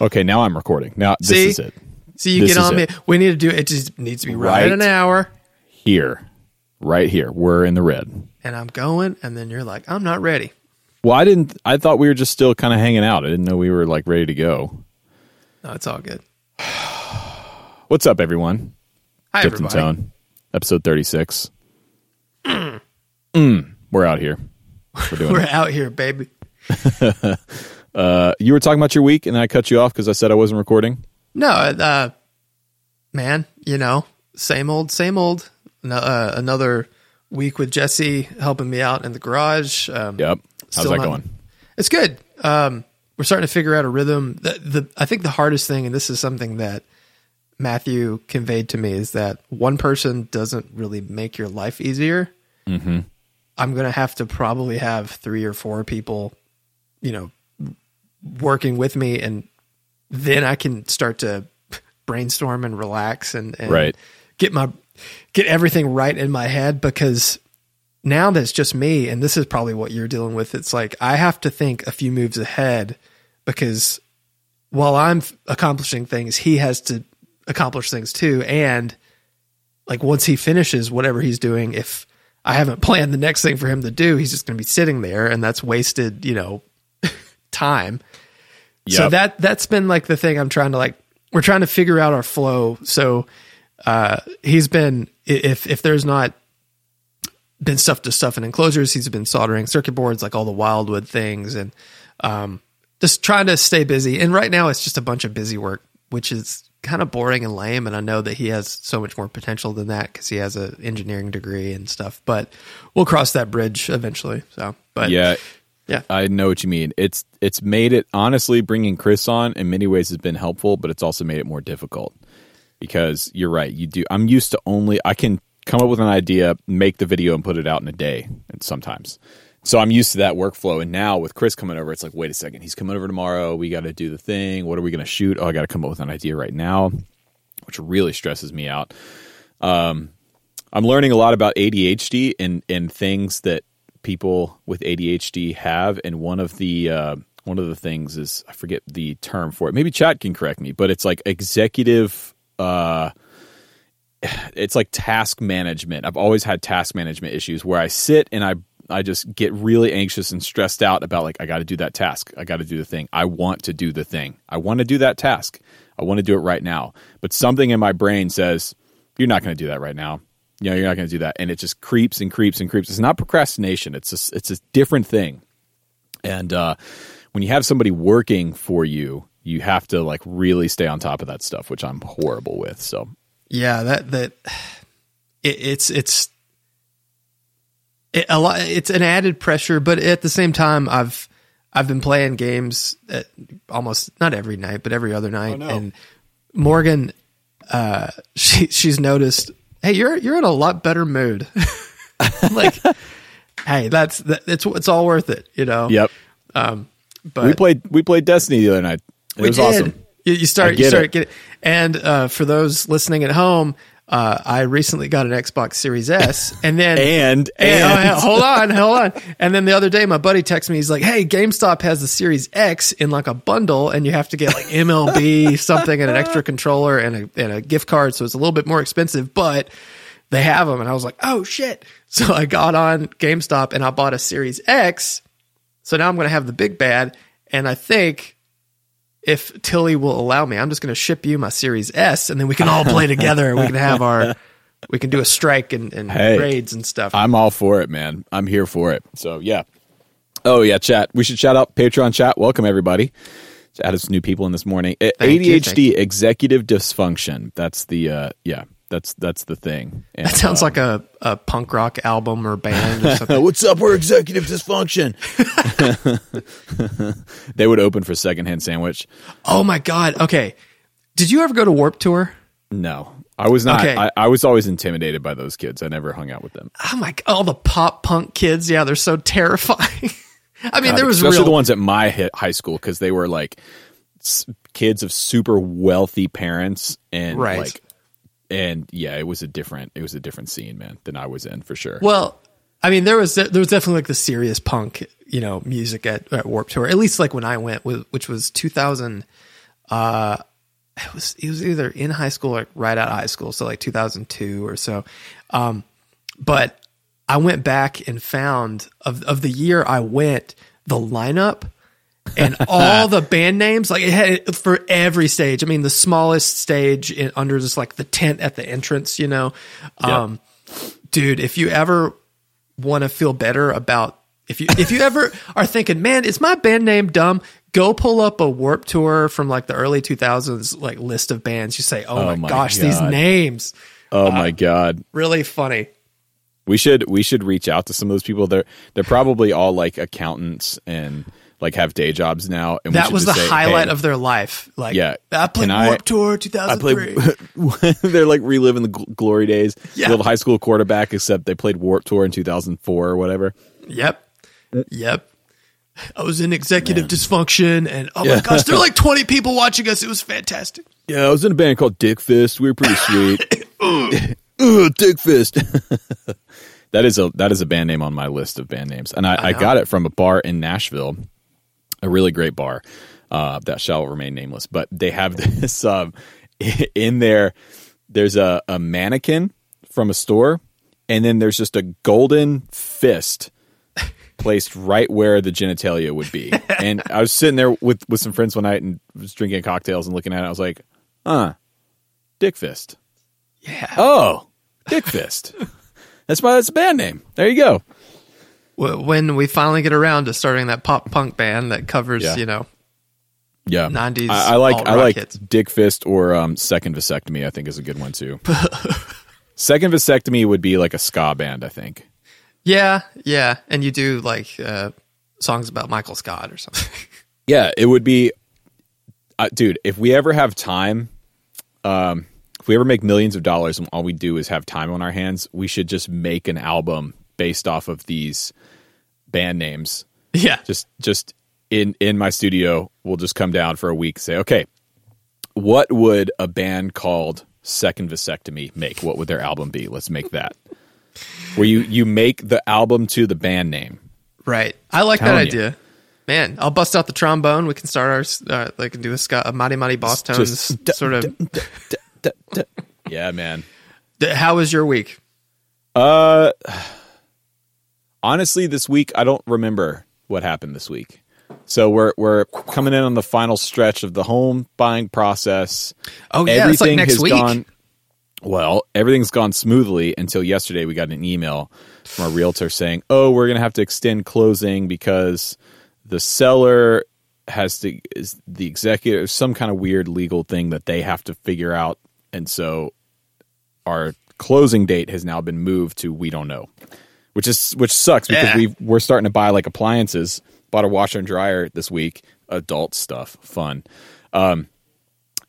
Okay, now I'm recording. Now this See? is it. So you This get is on me. it. We need to do it. Just needs to be right, Right. an hour. Here, right here. We're in the red. And I'm going, and then you're like, I'm not ready. Well, I didn't. I thought we were just still kind of hanging out. I didn't know we were like ready to go. No, it's all good. What's up, everyone? Hi, Tipped and everybody. Tone, episode thirty-six. Mm, we're out here. We're doing. We're out here, baby. Uh, you were talking about your week, and then I cut you off because I said I wasn't recording. No, uh, man, you know, same old, same old. No, uh, another week with Jesse helping me out in the garage. Um, Yep. How's that not- going? It's good. Um, we're starting to figure out a rhythm. The, the I think the hardest thing, and this is something that Matthew conveyed to me, is that one person doesn't really make your life easier. Mm-hmm. I'm gonna have to probably have three or four people, you know, working with me, and then I can start to brainstorm and relax and, and Right. get my get everything right in my head because now that's just me and this is probably what you're dealing with it's like i have to think a few moves ahead because while i'm f- accomplishing things he has to accomplish things too and like once he finishes whatever he's doing if i haven't planned the next thing for him to do he's just going to be sitting there and that's wasted you know time so that that's been like the thing I'm trying to like we're trying to figure out our flow. So uh he's been if if there's not been stuff to stuff in enclosures, he's been soldering circuit boards like all the wildwood things and um just trying to stay busy. And right now it's just a bunch of busy work, which is kind of boring and lame and I know that he has so much more potential than that cuz he has an engineering degree and stuff. But we'll cross that bridge eventually. So, but Yeah. Yeah. I know what you mean. It's it's made it honestly bringing Chris on in many ways has been helpful, but it's also made it more difficult because you're right. You do. I'm used to only I can come up with an idea, make the video, and put it out in a day. And sometimes, so I'm used to that workflow. And now with Chris coming over, it's like, wait a second, he's coming over tomorrow. We got to do the thing. What are we going to shoot? Oh, I got to come up with an idea right now, which really stresses me out. Um, I'm learning a lot about ADHD and and things that people with ADHD have, and one of the uh, one of the things is I forget the term for it. Maybe chat can correct me, but it's like executive. Uh, it's like task management. I've always had task management issues where I sit and I I just get really anxious and stressed out about like I got to do that task. I got to do the thing. I want to do the thing. I want to do that task. I want to do it right now. But something in my brain says you're not going to do that right now. You know, you're not going to do that, and it just creeps and creeps and creeps. It's not procrastination. It's a, it's a different thing. And uh, when you have somebody working for you, you have to like really stay on top of that stuff, which I'm horrible with. So Yeah, that that it, it's it's it, a lot. It's an added pressure, but at the same time, I've I've been playing games at almost not every night, but every other night. no. And Morgan, uh, she she's noticed. Hey, you're you're in a lot better mood. like, hey, that's that, it's it's all worth it, you know. yep, Um, but we played we played Destiny the other night. It we was did. awesome. You, you start, you start it. getting, and uh, for those listening at home, uh, I recently got an Xbox Series S, and then And and, and oh, hold on, hold on. And then the other day, my buddy texted me. He's like, "Hey, GameStop has the Series X in like a bundle, and you have to get like MLB something and an extra controller and a and a gift card, so it's a little bit more expensive, but they have them." And I was like, "Oh shit!" So I got on GameStop and I bought a Series X. So now I'm going to have the big bad, and I think if Tilly will allow me, I'm just going to ship you my Series S, and then we can all play together. We can have our, we can do a strike and, and Hey, raids and stuff. I'm all for it, man. I'm here for it. So yeah. Oh yeah, chat. We should shout out Patreon chat. Welcome everybody. Added some new people in this morning. Thank ADHD thank executive dysfunction. That's the uh yeah. That's that's the thing. And, that sounds uh, like a, a punk rock album or band or something. What's up? We're executive dysfunction. they would open for secondhand sandwich. oh my god. Okay, did you ever go to Warp Tour? No, I was not. Okay. I, I was always intimidated by those kids. I never hung out with them. Oh my, god, all the pop punk kids. Yeah, they're so terrifying. I mean, there was especially real. the ones at my hi- high school because they were like kids of super wealthy parents and Right. like and yeah it was a different it was a different scene man than i was in for sure Well, I mean, there was there was definitely like the serious punk, you know, music at, at Warp Tour. At least like when I went, which was 2011 it was it was either in high school or right out of high school, so like 2002 or so. Um, but I went back and found of of the year I went the lineup and all the band names like it had for every stage. I mean, the smallest stage in, under just like the tent at the entrance, you know. Um, dude, if you ever want to feel better about if you if you ever are thinking, man, is my band name dumb? Go pull up a Warp Tour from like the early 2000s like list of bands. You say, oh, my, my gosh, these names Oh my god. really funny. We should we should reach out to some of those people. They're they're probably all like accountants and like have day jobs now. And That was the say, highlight hey, of their life. Like, Yeah. I played I- Warp Tour I 2003. played. they're like reliving the glory days. Yeah. The old high school quarterback, except they played Warp Tour in 2004 or whatever. Yep. Yep. I was in executive dysfunction and oh Yeah. my gosh, there were like 20 people watching us. It was fantastic. Yeah, I was in a band called Dick Fist. We were pretty sweet. Ugh, Dick Fist. that is a that is a band name on my list of band names, and I, I, know. got it from a bar in Nashville, a really great bar uh, that shall remain nameless. But they have this um, in there. There's a, a mannequin from a store, and then there's just a golden fist placed right where the genitalia would be. and I was sitting there with with some friends one night and was drinking cocktails and looking at it. I was like, huh, dick fist. Yeah. Oh, dick fist. that's my that's a band name. There you go. Wh- When we finally get around to starting that pop punk band that covers, Yeah. you know, Yeah, 90s I, I like I like hits. dick fist or um, second vasectomy. I think is a good one too. second vasectomy would be like a ska band. I think. yeah, yeah. And you do like uh, songs about Michael Scott or something. Yeah, it would be, uh, dude. If we ever have time, um, if we ever make millions of dollars and all we do is have time on our hands, we should just make an album based off of these band names. yeah. Just, just in in my studio, we'll just come down for a week. Say, okay, what would a band called Second Vasectomy make? What would their album be? Let's make that. Where you you make the album to the band name. Right. I like that Telling you. idea. Man, I'll bust out the trombone. We can start our, uh, like, do a, ska, a mighty, mighty Bosstones Just- sort of. Yeah, man. How was your week? Uh, honestly, this week I don't remember what happened this week. So we're we're coming in on the final stretch of the home buying process. Oh, yeah, it's like next has week. gone. Well, everything's gone smoothly until yesterday. We got an email from a realtor saying, "Oh, we're going to have to extend closing because the seller has to is the executive some kind of weird legal thing that they have to figure out, and so our closing date has now been moved to we don't know, which is which sucks because Yeah. we we're starting to buy like appliances. Bought a washer and dryer this week, adult stuff, fun, um,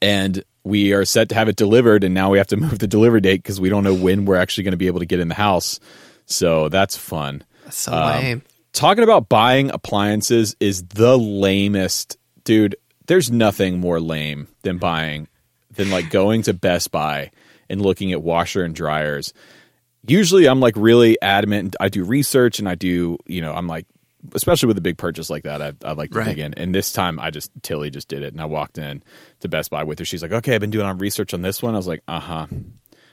and we are set to have it delivered. And now we have to move the delivery date because we don't know when we're actually going to be able to get in the house. So that's fun. That's so Um, lame. Talking about buying appliances is the lamest, dude. There's nothing more lame than buying than like going to Best Buy and looking at washer and dryers. Usually, I'm like really adamant. I do research and I do, you know, I'm like, especially with a big purchase like that, I, I like to Right. dig in. And this time, I just Tilly just did it, and I walked in to Best Buy with her. She's like, "Okay, I've been doing on research on this one." I was like, "Uh huh."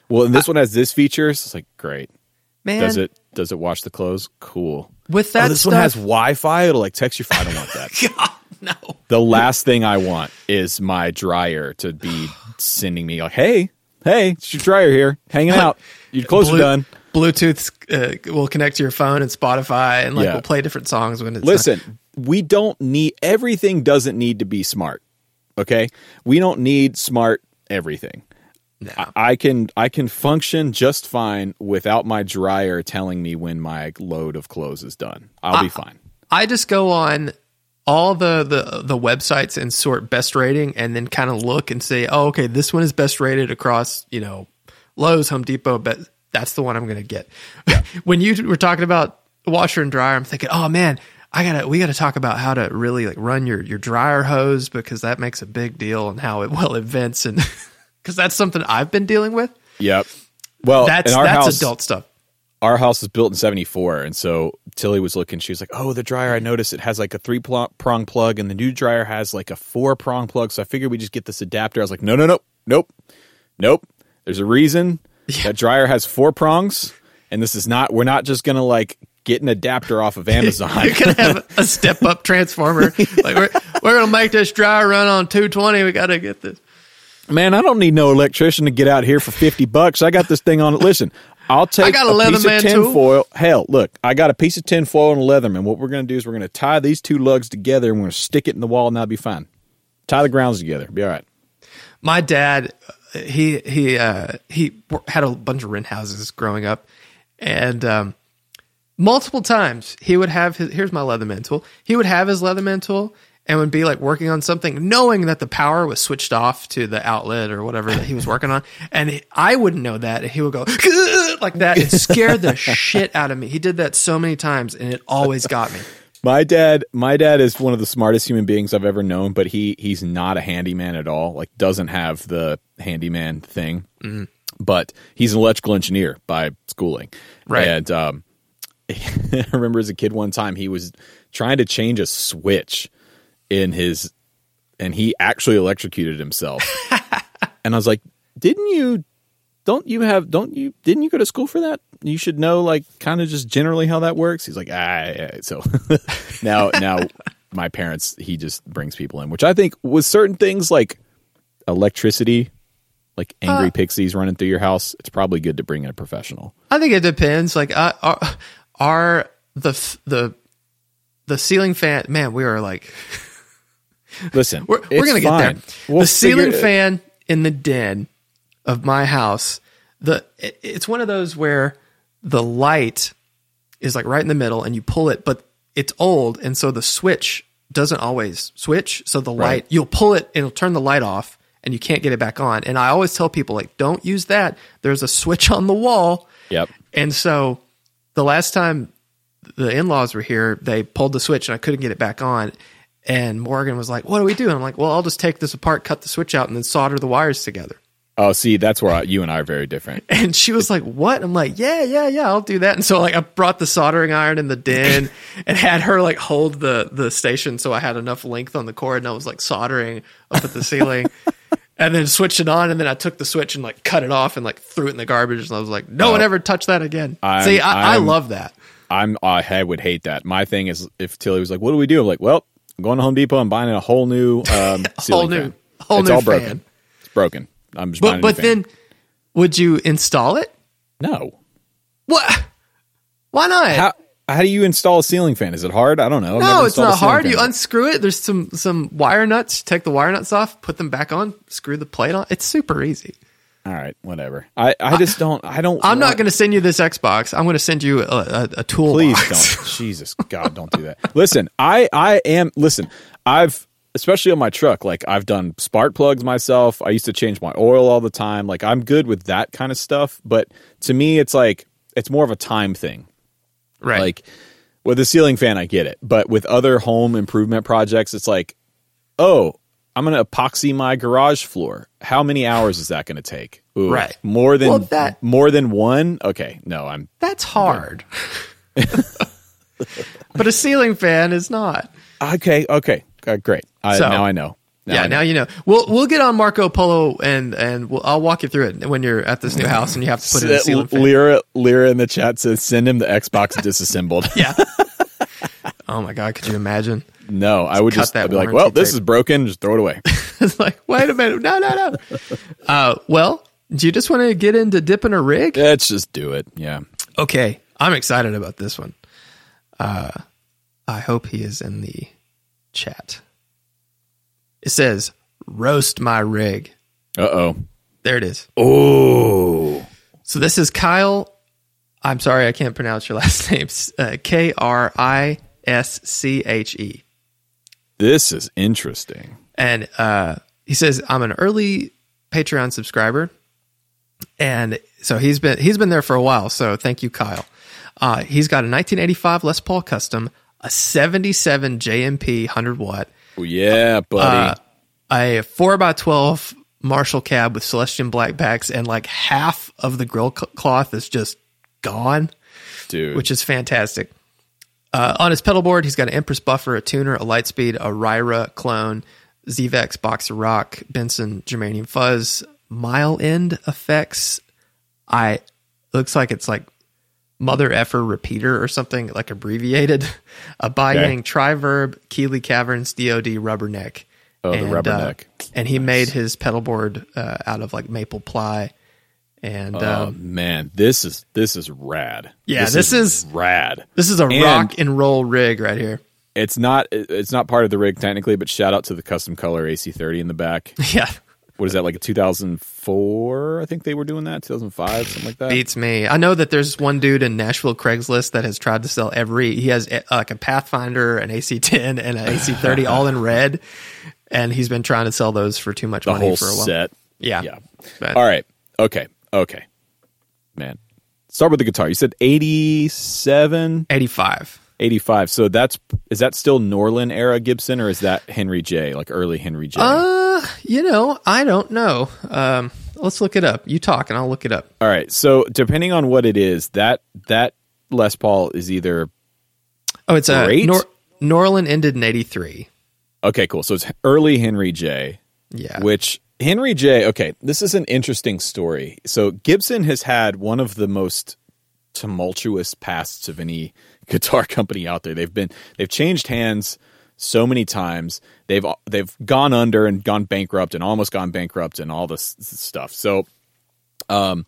Well, and this one has this features. It's like great. Man, Does it does it wash the clothes? Cool. with that oh, this stuff, one has Wi-Fi. It'll like text you. I don't want that. God, no. the last thing I want is my dryer to be sending me like, "Hey, hey, it's your dryer here, hanging out. Your clothes are Blue- done." Bluetooth uh, will connect to your phone and Spotify, and like Yeah. will play different songs when it's Listen, we don't need everything. Doesn't need to be smart. Okay, we don't need smart everything. No. I, I can I can function just fine without my dryer telling me when my load of clothes is done. I'll be fine. I just go on all the, the the websites and sort best rating, and then kind of look and say, oh, okay, this one is best rated across you know Lowe's, Home Depot, but that's the one I'm going to get. when you were talking about washer and dryer, I'm thinking, oh man. I gotta, we gotta talk about how to really like run your, your dryer hose because that makes a big deal and how it well it vents and because that's something I've been dealing with. Yep. Well, That's that's house, adult stuff. our house was built in 74 and so tilly was looking she was like oh the dryer i noticed it has like a three prong plug and the new dryer has like a four prong plug so i figured we just get this adapter i was like no no no nope nope there's a reason that dryer has four prongs and this is not we're not just gonna like get an adapter off of amazon You're gonna have a step up transformer. Like we're we're gonna make this dryer run on 220. We gotta get this. man i don't need no electrician to get out here for 50 bucks i got this thing on it. listen I'll take I got a a piece Leatherman of tin foil. Hell, look, I got a piece of tin foil and a Leatherman. What we're going to do is we're going to tie these two lugs together and we're going to stick it in the wall and that'll be fine. Tie the grounds together. Be all right. My dad, he he uh, he had a bunch of rent houses growing up, and um, multiple times he would have his. Here's my Leatherman tool. He would have his Leatherman tool and would be like working on something, knowing that the power was switched off to the outlet or whatever that he was working on, and I wouldn't know that. And he would go like that. It scared the shit out of me. He did that so many times, and it always got me. My dad, my dad is one of the smartest human beings I've ever known, but he he's not a handyman at all. Like doesn't have the handyman thing. But he's an electrical engineer by schooling. Right. And um I remember as a kid one time he was trying to change a switch in his and he actually electrocuted himself. and I was like, "Didn't you don't you have don't you didn't you go to school for that you should know like kind of just generally how that works he's like ah yeah. so now now my parents he just brings people in which i think with certain things like electricity like angry pixies running through your house it's probably good to bring in a professional I think it depends. Like, uh, are, are the the the ceiling fan? Man, we are like listen we're, we're gonna get there. We'll the ceiling fan in the den of my house. The it, it's one of those where the light is like right in the middle, and you pull it, but it's old, and so the switch doesn't always switch. So the light Right. you'll pull it, and it'll turn the light off, and you can't get it back on. And I always tell people like, don't use that. There's a switch on the wall. yep And so the last time the in laws were here, they pulled the switch and I couldn't get it back on. And Morgan was like, What do we do? And I'm like, Well, I'll just take this apart, cut the switch out, and then solder the wires together. oh see that's where I, you and i are very different And she was like, What? I'm like, Yeah, yeah, yeah, I'll do that. And so like I brought the soldering iron in the den and had her like hold the the station so I had enough length on the cord and I was like soldering up at the ceiling. And then switched it on, and then I took the switch and like cut it off and like threw it in the garbage. And I was like, "No one ever touched that again." I'm- See, I, I love that. I'm I would hate that. My thing is if Tilly was like, "What do we do?" I'm like, "Well, I'm going to Home Depot. I'm buying a whole new um, ceiling new- fan. whole it's new all fan. broken. It's broken. I'm just But but then, would you install it? no. What? Why not? How how do you install a ceiling fan? Is it hard? I don't know. I've no, it's not hard. fan You unscrew it. There's some some wire nuts. Take the wire nuts off. Put them back on. Screw the plate on. It's super easy. all right, whatever. I, I just don't. I don't. I'm not going to send you this Xbox. I'm going to send you a, a, a tool. Please box. don't. Jesus God, don't do that. Listen, I I am. Listen, I've especially on my truck. Like I've done spark plugs myself. I used to change my oil all the time. Like I'm good with that kind of stuff. But to me, it's like it's more of a time thing. Right. Like with a ceiling fan, I get it, but with other home improvement projects, it's like, oh, I'm going to epoxy my garage floor. How many hours is that going to take? Ooh, Right. more than Well, that- more than one. Okay, no, I'm that's hard. but a ceiling fan is not. okay. Okay, uh, great. I, So- now I know. Now yeah, now you know. We'll we'll get on Marco Polo and and we'll, I'll walk you through it when you're at this new house and you have to put it in a. Lyra, Lyra in the chat says send him the Xbox disassembled. Yeah. oh my god, could you imagine? No, I would just I'd be like, well, this is broken. Just throw it away. It's like, wait a minute, no, no, no. Uh, well, do you just want to get into dipping a rig? Let's just do it. Yeah. Okay, I'm excited about this one. Uh, I hope he is in the chat. It says, "Roast my rig." Uh oh. There it is. Oh. So this is Kyle. I'm sorry, I can't pronounce your last name. Uh, K R I S C H E. This is interesting. and uh, he says I'm an early Patreon subscriber, and so he's been he's been there for a while. So thank you, Kyle. Uh, he's got a 1985 Les Paul Custom, a 77 JMP 100 watt, Well, yeah, buddy. uh, a four by 12 Marshall cab with Celestion black backs, and like half of the grill cloth is just gone. Dude. which is fantastic. Uh, on his pedal board, he's got an Empress buffer, a tuner, a Lightspeed, a Ryra clone, Zvex, Box of Rock, Benson, Germanium Fuzz, Mile End effects. I looks like it's like Mother Effer repeater or something like abbreviated. A Bayang Triverb, Keeley Caverns, DoD Rubberneck. Oh, the Rubberneck. and he made his pedal board uh, out of like maple ply. And Oh um, man, this is this is rad. Yeah, this is- rad. this is a and- rock and roll rig right here. It's not it's not part of the rig technically, but shout out to the custom color AC30 in the back. Yeah, What is that like a 2004? I think they were doing that 2005, something like that. beats me. I know that there's one dude in Nashville Craigslist that has tried to sell every. He has uh, like a Pathfinder, an AC10, and an AC30 all in red, and he's been trying to sell those for too much the money for a while. set. Yeah, Yeah. But- All right. Okay. Okay. Man. Start with the guitar. You said 87, 85. 85. So that's is that still Norlin era Gibson or is that Henry J, like early Henry J? Uh, you know, I don't know. Um, let's look it up. You talk, and I'll look it up. All right. So depending on what it is, that that Les Paul is either Oh, it's a Great. Nor- Norlin ended in 83. Okay, cool. So it's early Henry J. Yeah. Which Henry J. Okay, this is an interesting story. So Gibson has had one of the most tumultuous pasts of any guitar company out there. They've been they've changed hands so many times. They've they've gone under and gone bankrupt and almost gone bankrupt and all this stuff. So um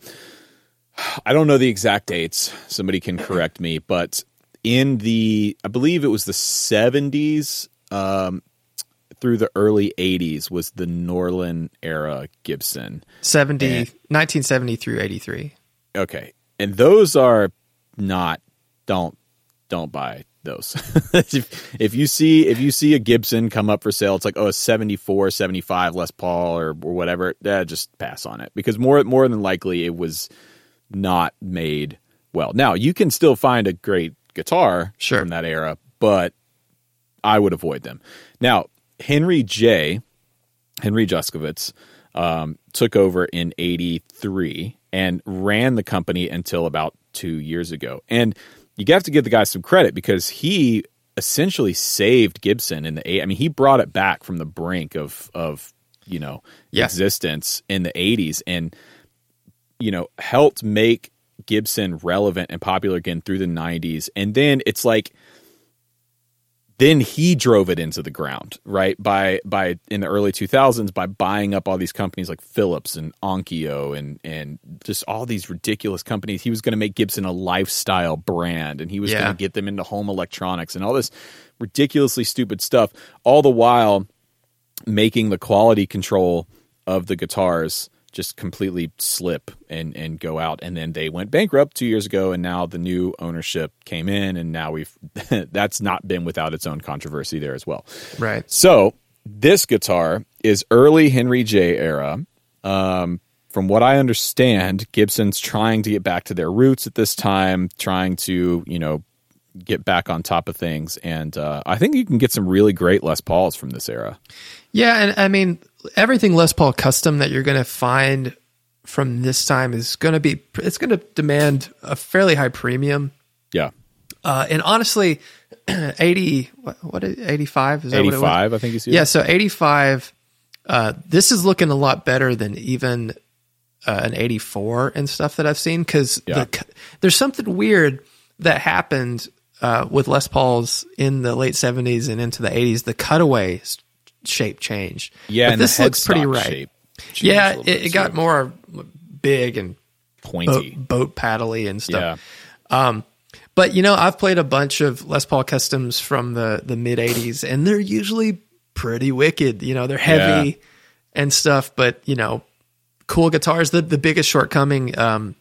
I don't know the exact dates. Somebody can correct me, but in the I believe it was the 70s um through the early 80s was the Norlin era Gibson. 70, Eh. 1970 through 83. Okay. And those are not don't don't buy those. if, if you see if you see a Gibson come up for sale, it's like oh a 74, 75 Les Paul or, or whatever, eh, just pass on it because more more than likely it was not made well. Now, you can still find a great guitar Sure. from that era, but I would avoid them. Now, Henry J. Henry Juszkiewicz um, took over in 83 and ran the company until about two years ago. And you have to give the guy some credit because he essentially saved Gibson in the eight. I mean, he brought it back from the brink of, of you know, Yeah. existence in the 80s and, you know, helped make Gibson relevant and popular again through the 90s. And then it's like, then he drove it into the ground right by by in the early 2000s by buying up all these companies like philips and onkyo and and just all these ridiculous companies he was going to make gibson a lifestyle brand and he was Yeah. going to get them into home electronics and all this ridiculously stupid stuff all the while making the quality control of the guitars just completely slip and and go out and then they went bankrupt 2 years ago and now the new ownership came in and now we've that's not been without its own controversy there as well. Right. So, this guitar is early Henry J era. Um from what I understand, Gibson's trying to get back to their roots at this time, trying to, you know, get back on top of things and uh, I think you can get some really great Les Pauls from this era. Yeah, and I mean everything Les Paul custom that you're going to find from this time is going to be it's going to demand a fairly high premium. Yeah. Uh, and honestly, 80 what, what 85 is that what it was? 85, I think you see. Yeah, so 85 uh, this is looking a lot better than even uh, an 84 and stuff that I've seen cuz Yeah. the there's something weird that happened uh, with Les Pauls in the late 70s and into the 80s the cutaway s- shape changed. Yeah, this looks pretty right. Yeah, it, it got more big and pointy. boat, boat paddly and stuff. Yeah. But you know, I've played a bunch of Les Paul customs from the the mid '80s, and they're usually pretty wicked. You know, they're heavy Yeah. and stuff, but you know, cool guitars. The the biggest shortcoming, um,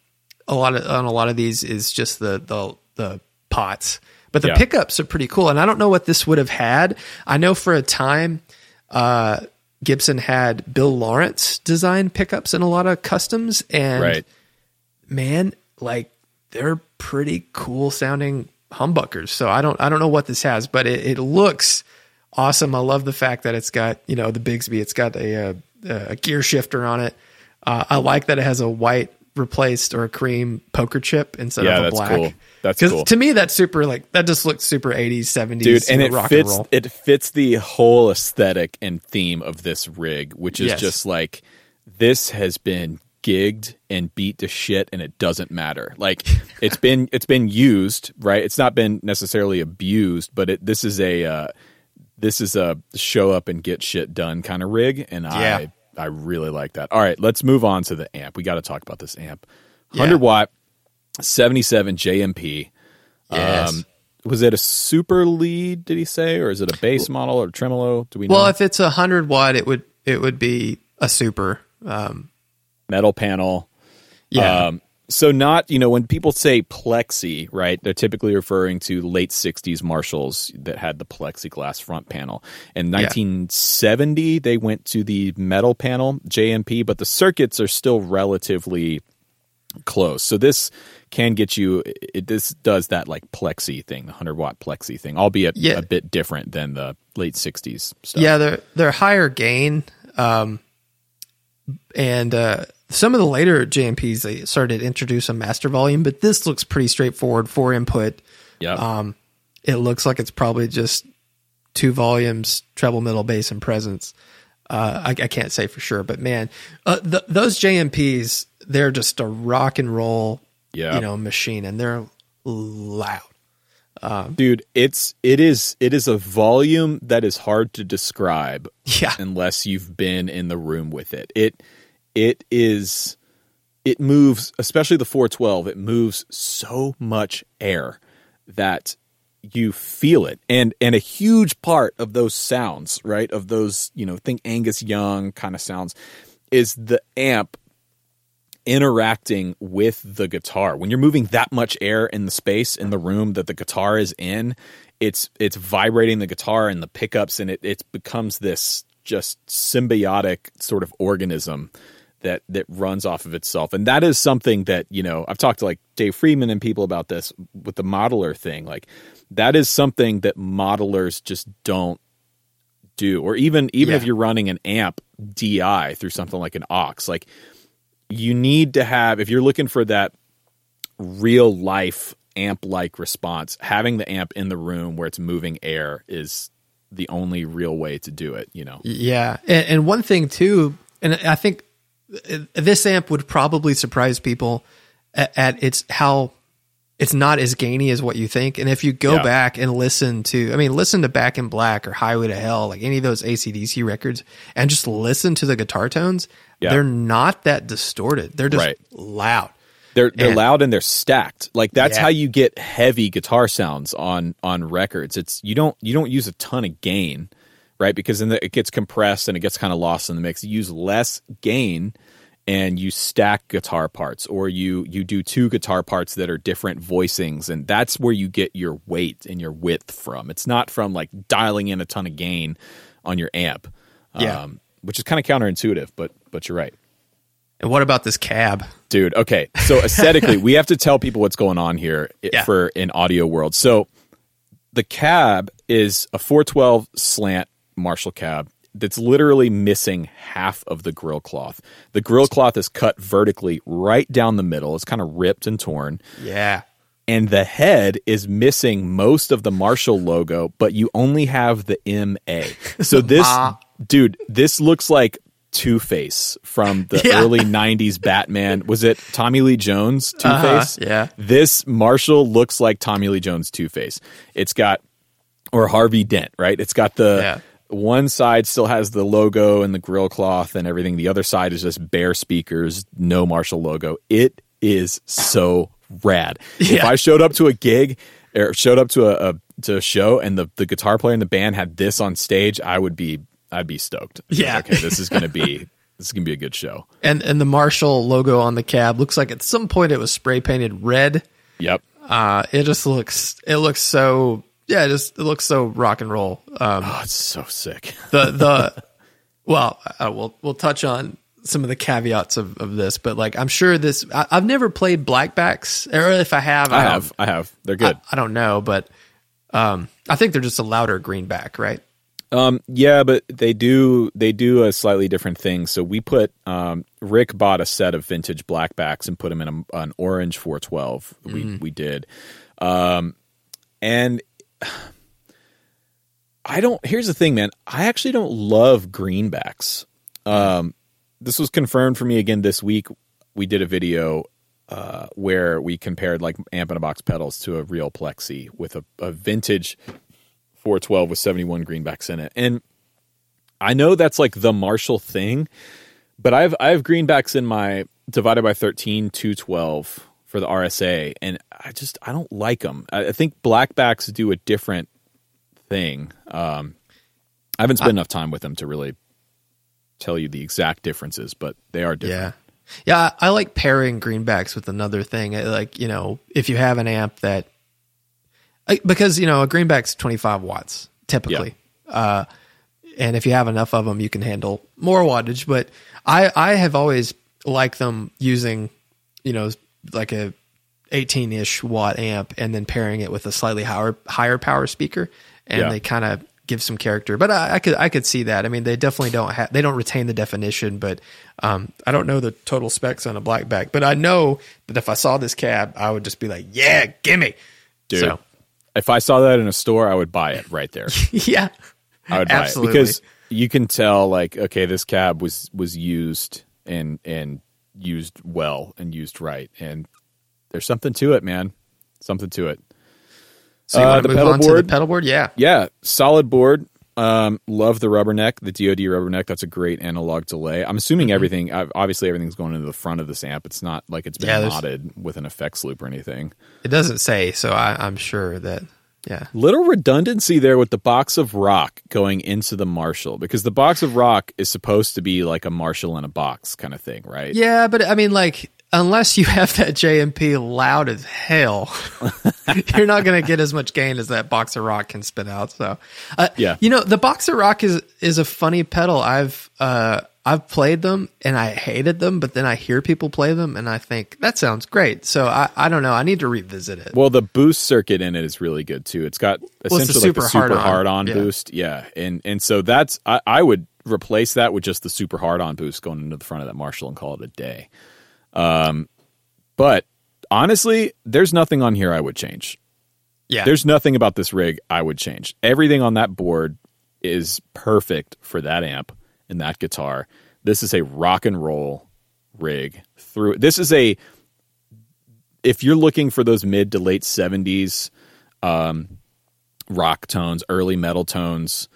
a lot of on a lot of these is just the the the pots, but the Yeah. pickups are pretty cool. And I don't know what this would have had. I know for a time, uh, Gibson had Bill Lawrence design pickups in a lot of customs, and Right. man, like they're pretty cool sounding humbuckers. So I don't I don't know what this has, but it, it looks awesome. I love the fact that it's got you know the Bigsby. It's got a a, a gear shifter on it. Uh, I like that it has a white replaced or a cream poker chip instead Yeah, of a black. cool. That's cool. to me, that's super like that just looks super 80s, 70s, dude and it rock fits and roll. it fits the whole aesthetic and theme of this rig which is Yes. just like this has been gigged and beat to shit and it doesn't matter like it's been it's been used right it's not been necessarily abused but it this is a uh this is a show up and get shit done kind of rig and Yeah. i i really like that all right let's move on to the amp we got to talk about this amp Yeah. 100 watt 77 jmp Yes. um, was it a super lead? Did he say, or is it a bass model or tremolo? Do we know? well, if it's a hundred watt, it would it would be a super. Um, Metal panel. yeah, Um, so not you know when people say plexi, right? They're typically referring to late '60s Marshalls that had the plexiglass front panel. In 1970, they went to the metal panel JMP, but the circuits are still relatively close. So this can get you. It, this does that like plexi thing, the 100 watt plexi thing, albeit Yeah. a bit different than the late '60s stuff. yeah, they're they're higher gain, um, and uh, some of the later JMPs they started to introduce a master volume, but this looks pretty straightforward. Four input. yeah. Um, it looks like it's probably just two volumes, treble, middle, bass, and presence. Uh, I, I can't say for sure, but man, uh, th- those JMPs, they're just a rock and roll, Yeah. you know, machine, and they're loud. Um, dude it's it is it is a volume that is hard to describe Yeah, unless you've been in the room with it it it is it moves especially the 412 it moves so much air that you feel it and and a huge part of those sounds right of those you know think angus young kind of sounds is the amp interacting with the guitar. When you're moving that much air in the space in the room that the guitar is in, it's it's vibrating the guitar and the pickups and it it becomes this just symbiotic sort of organism that that runs off of itself. And that is something that, you know, I've talked to like Dave Friedman and people about this with the modeler thing. Like that is something that modelers just don't do. Or even even if you're running an amp DI through something like an Axe, like you need to have if you're looking for that real life amp like response having the amp in the room where it's moving air is the only real way to do it you know? Yeah, and, and one thing too, and I think this amp would probably surprise people at, at its how it's not as gainy as what you think. And if you go Yeah. back and listen to, I mean, listen to Back in Black or Highway to Hell, like any of those ACDC records, and just listen to the guitar tones, Yeah. they're not that distorted. They're just Right. loud. they're they're And- loud and they're stacked like that's Yeah. how you get heavy guitar sounds on on records it's you don't you don't use a ton of gain right because then it gets compressed and it gets kind of lost in the mix you use less gain and you stack guitar parts or you you do two guitar parts that are different voicings and that's where you get your weight and your width from it's not from like dialing in a ton of gain on your amp Yeah. um, which is kind of counterintuitive but but you're right And what about this cab? dude okay so aesthetically we have to tell people what's going on here Yeah. for an audio world so the cab is a 412 slant marshall cab that's literally missing half of the grill cloth the grill cloth is cut vertically right down the middle it's kind of ripped and torn Yeah. and the head is missing most of the Marshall logo, but you only have the MA. So this dude, this looks like Two Face from the Yeah. early '90s Batman. Was it Tommy Lee Jones Two Face? Uh-huh, yeah. This Marshall looks like Tommy Lee Jones Two Face. It's got or Harvey Dent, right? It's got the Yeah. One side still has the logo and the grill cloth and everything. The other side is just bare speakers, no Marshall logo. It is so rad. If I showed up to a gig or showed up to a, a to a show and the, the guitar player in the band had this on stage, I would be I'd be stoked. Yeah. Okay, this is gonna be this is gonna be a good show. And and the Marshall logo on the cab looks like at some point it was spray painted red. Yep. Uh, it just looks it looks so yeah, it just it looks so rock and roll. Um, Oh, it's so sick. the the well, uh, we'll we'll touch on some of the caveats of, of this, but like I'm sure this I, I've never played blackbacks, or if I have, I don't- have. I have. They're good. I, I don't know, but um, I think they're just a louder greenback, right? Um, yeah, but they do they do a slightly different thing. So we put um, Rick bought a set of vintage blackbacks and put them in a, an orange 412. We we did, um, and I don't. Here's the thing, man. I actually don't love greenbacks. Um, this was confirmed for me again this week. We did a video uh, where we compared like amp in a box pedals to a real plexi with a, a vintage 412 with 71 greenbacks in it. And I know that's like the Marshall thing, but I've I have greenbacks in my divided by 13 212 for the RSA and I just I don't like them. I, I think blackbacks do a different thing. Um, I haven't spent enough time with them to really tell you the exact differences, but they are different. Yeah. Yeah, I like pairing greenbacks with another thing. Like, you know, if you have an amp that because you know a greenback's 25 watts typically yeah. uh, and if you have enough of them you can handle more wattage but i i have always liked them using you know like a 18-ish watt amp and then pairing it with a slightly higher higher power speaker and yeah. they kind of give some character but I, I, could i could see that i mean they definitely don't have they don't retain the definition but um, i don't know the total specs on a blackback but i know that if i saw this cab i would just be like yeah gimme Dude, so if I saw that in a store, I would buy it right there. yeah, I would buy Absolutely. it because you can tell, like, okay, this cab was was used and and used well and used right, and there's something to it, man. Something to it. So uh, the pedal board, the pedal board, yeah, yeah, solid board. Um, love the rubberneck, the DoD rubberneck. That's a great analog delay. I'm assuming mm-hmm. everything, obviously, everything's going into the front of this amp. It's not like it's been yeah, modded with an effects loop or anything. It doesn't say, so I, am sure that. Yeah. Little redundancy there with the box of rock going into the Marshall because the box of rock is supposed to be like a Marshall in a box kind of thing, right? Yeah, but I mean, like, unless you have that JMP loud as hell, you're not going to get as much gain as that box of rock can spit out. So, uh, yeah, you know, the box of rock is is a funny pedal. I've uh, I've played them and I hated them, but then I hear people play them and I think that sounds great. So I, I don't know. I need to revisit it. Well, the boost circuit in it is really good too. It's got essentially well, it's like the super hard on, yeah. boost. Yeah. And, and so that's, I, I would replace that with just the super hard on boost going into the front of that Marshall and call it a day. Um, but honestly, there's nothing on here I would change. Yeah. There's nothing about this rig I would change. Everything on that board is perfect for that amp and that guitar. This is a rock and roll rig through this is a if you're looking for those mid to late 70s um, rock tones, early metal tones,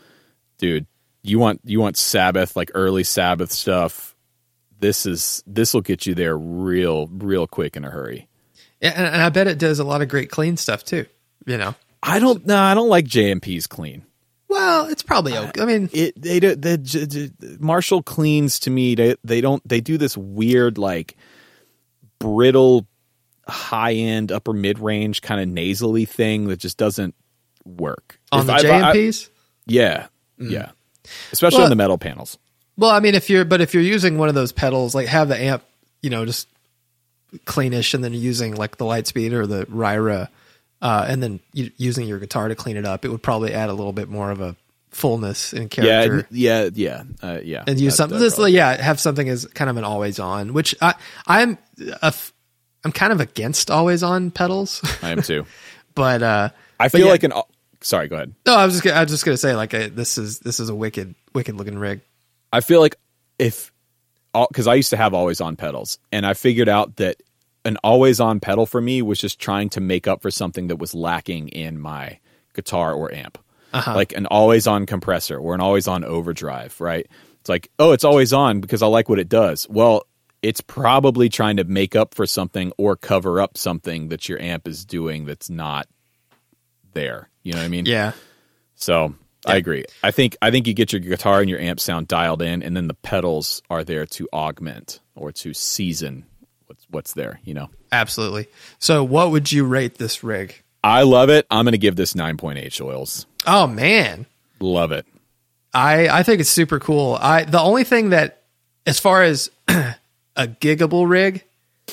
dude, you want you want Sabbath like early Sabbath stuff this is this will get you there real real quick in a hurry. Yeah, and, and I bet it does a lot of great clean stuff too. You know, I don't no, I don't like JMP's clean. Well, it's probably okay. I mean, it they do the Marshall cleans to me. They they don't they do this weird like brittle high end upper mid range kind of nasally thing that just doesn't work on if the JMPs. yeah, mm. yeah, especially well, on the metal panels. Well, I mean, if you're, but if you're using one of those pedals, like have the amp, you know, just cleanish, and then using like the Lightspeed or the Ryra, uh, and then using your guitar to clean it up, it would probably add a little bit more of a fullness in character. Yeah, yeah, yeah, uh, yeah. And use something, this, yeah, have something as kind of an always on, which I, I'm, a, I'm kind of against always on pedals. I am too. but uh, I feel yeah. like an. Sorry, go ahead. No, I was just, I was just gonna say like a, this is this is a wicked, wicked looking rig. I feel like if because I used to have always on pedals, and I figured out that an always on pedal for me was just trying to make up for something that was lacking in my guitar or amp. Uh-huh. Like an always on compressor or an always on overdrive, right? It's like, oh, it's always on because I like what it does. Well, it's probably trying to make up for something or cover up something that your amp is doing that's not there. You know what I mean? Yeah. So I agree. I think I think you get your guitar and your amp sound dialed in, and then the pedals are there to augment or to season what's what's there. You know, absolutely. So, what would you rate this rig? I love it. I'm going to give this 9.8 oils. Oh man, love it. I I think it's super cool. I the only thing that, as far as a gigable rig,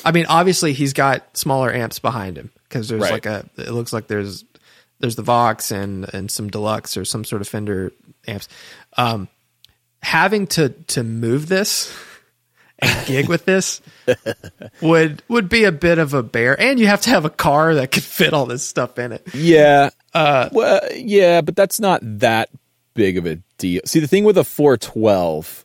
I mean, obviously he's got smaller amps behind him because there's right. like a. It looks like there's there's the Vox and and some deluxe or some sort of Fender amps. Um, having to to move this and gig with this would would be a bit of a bear, and you have to have a car that could fit all this stuff in it. Yeah. Uh, well, yeah, but that's not that big of a deal. See, the thing with a 412,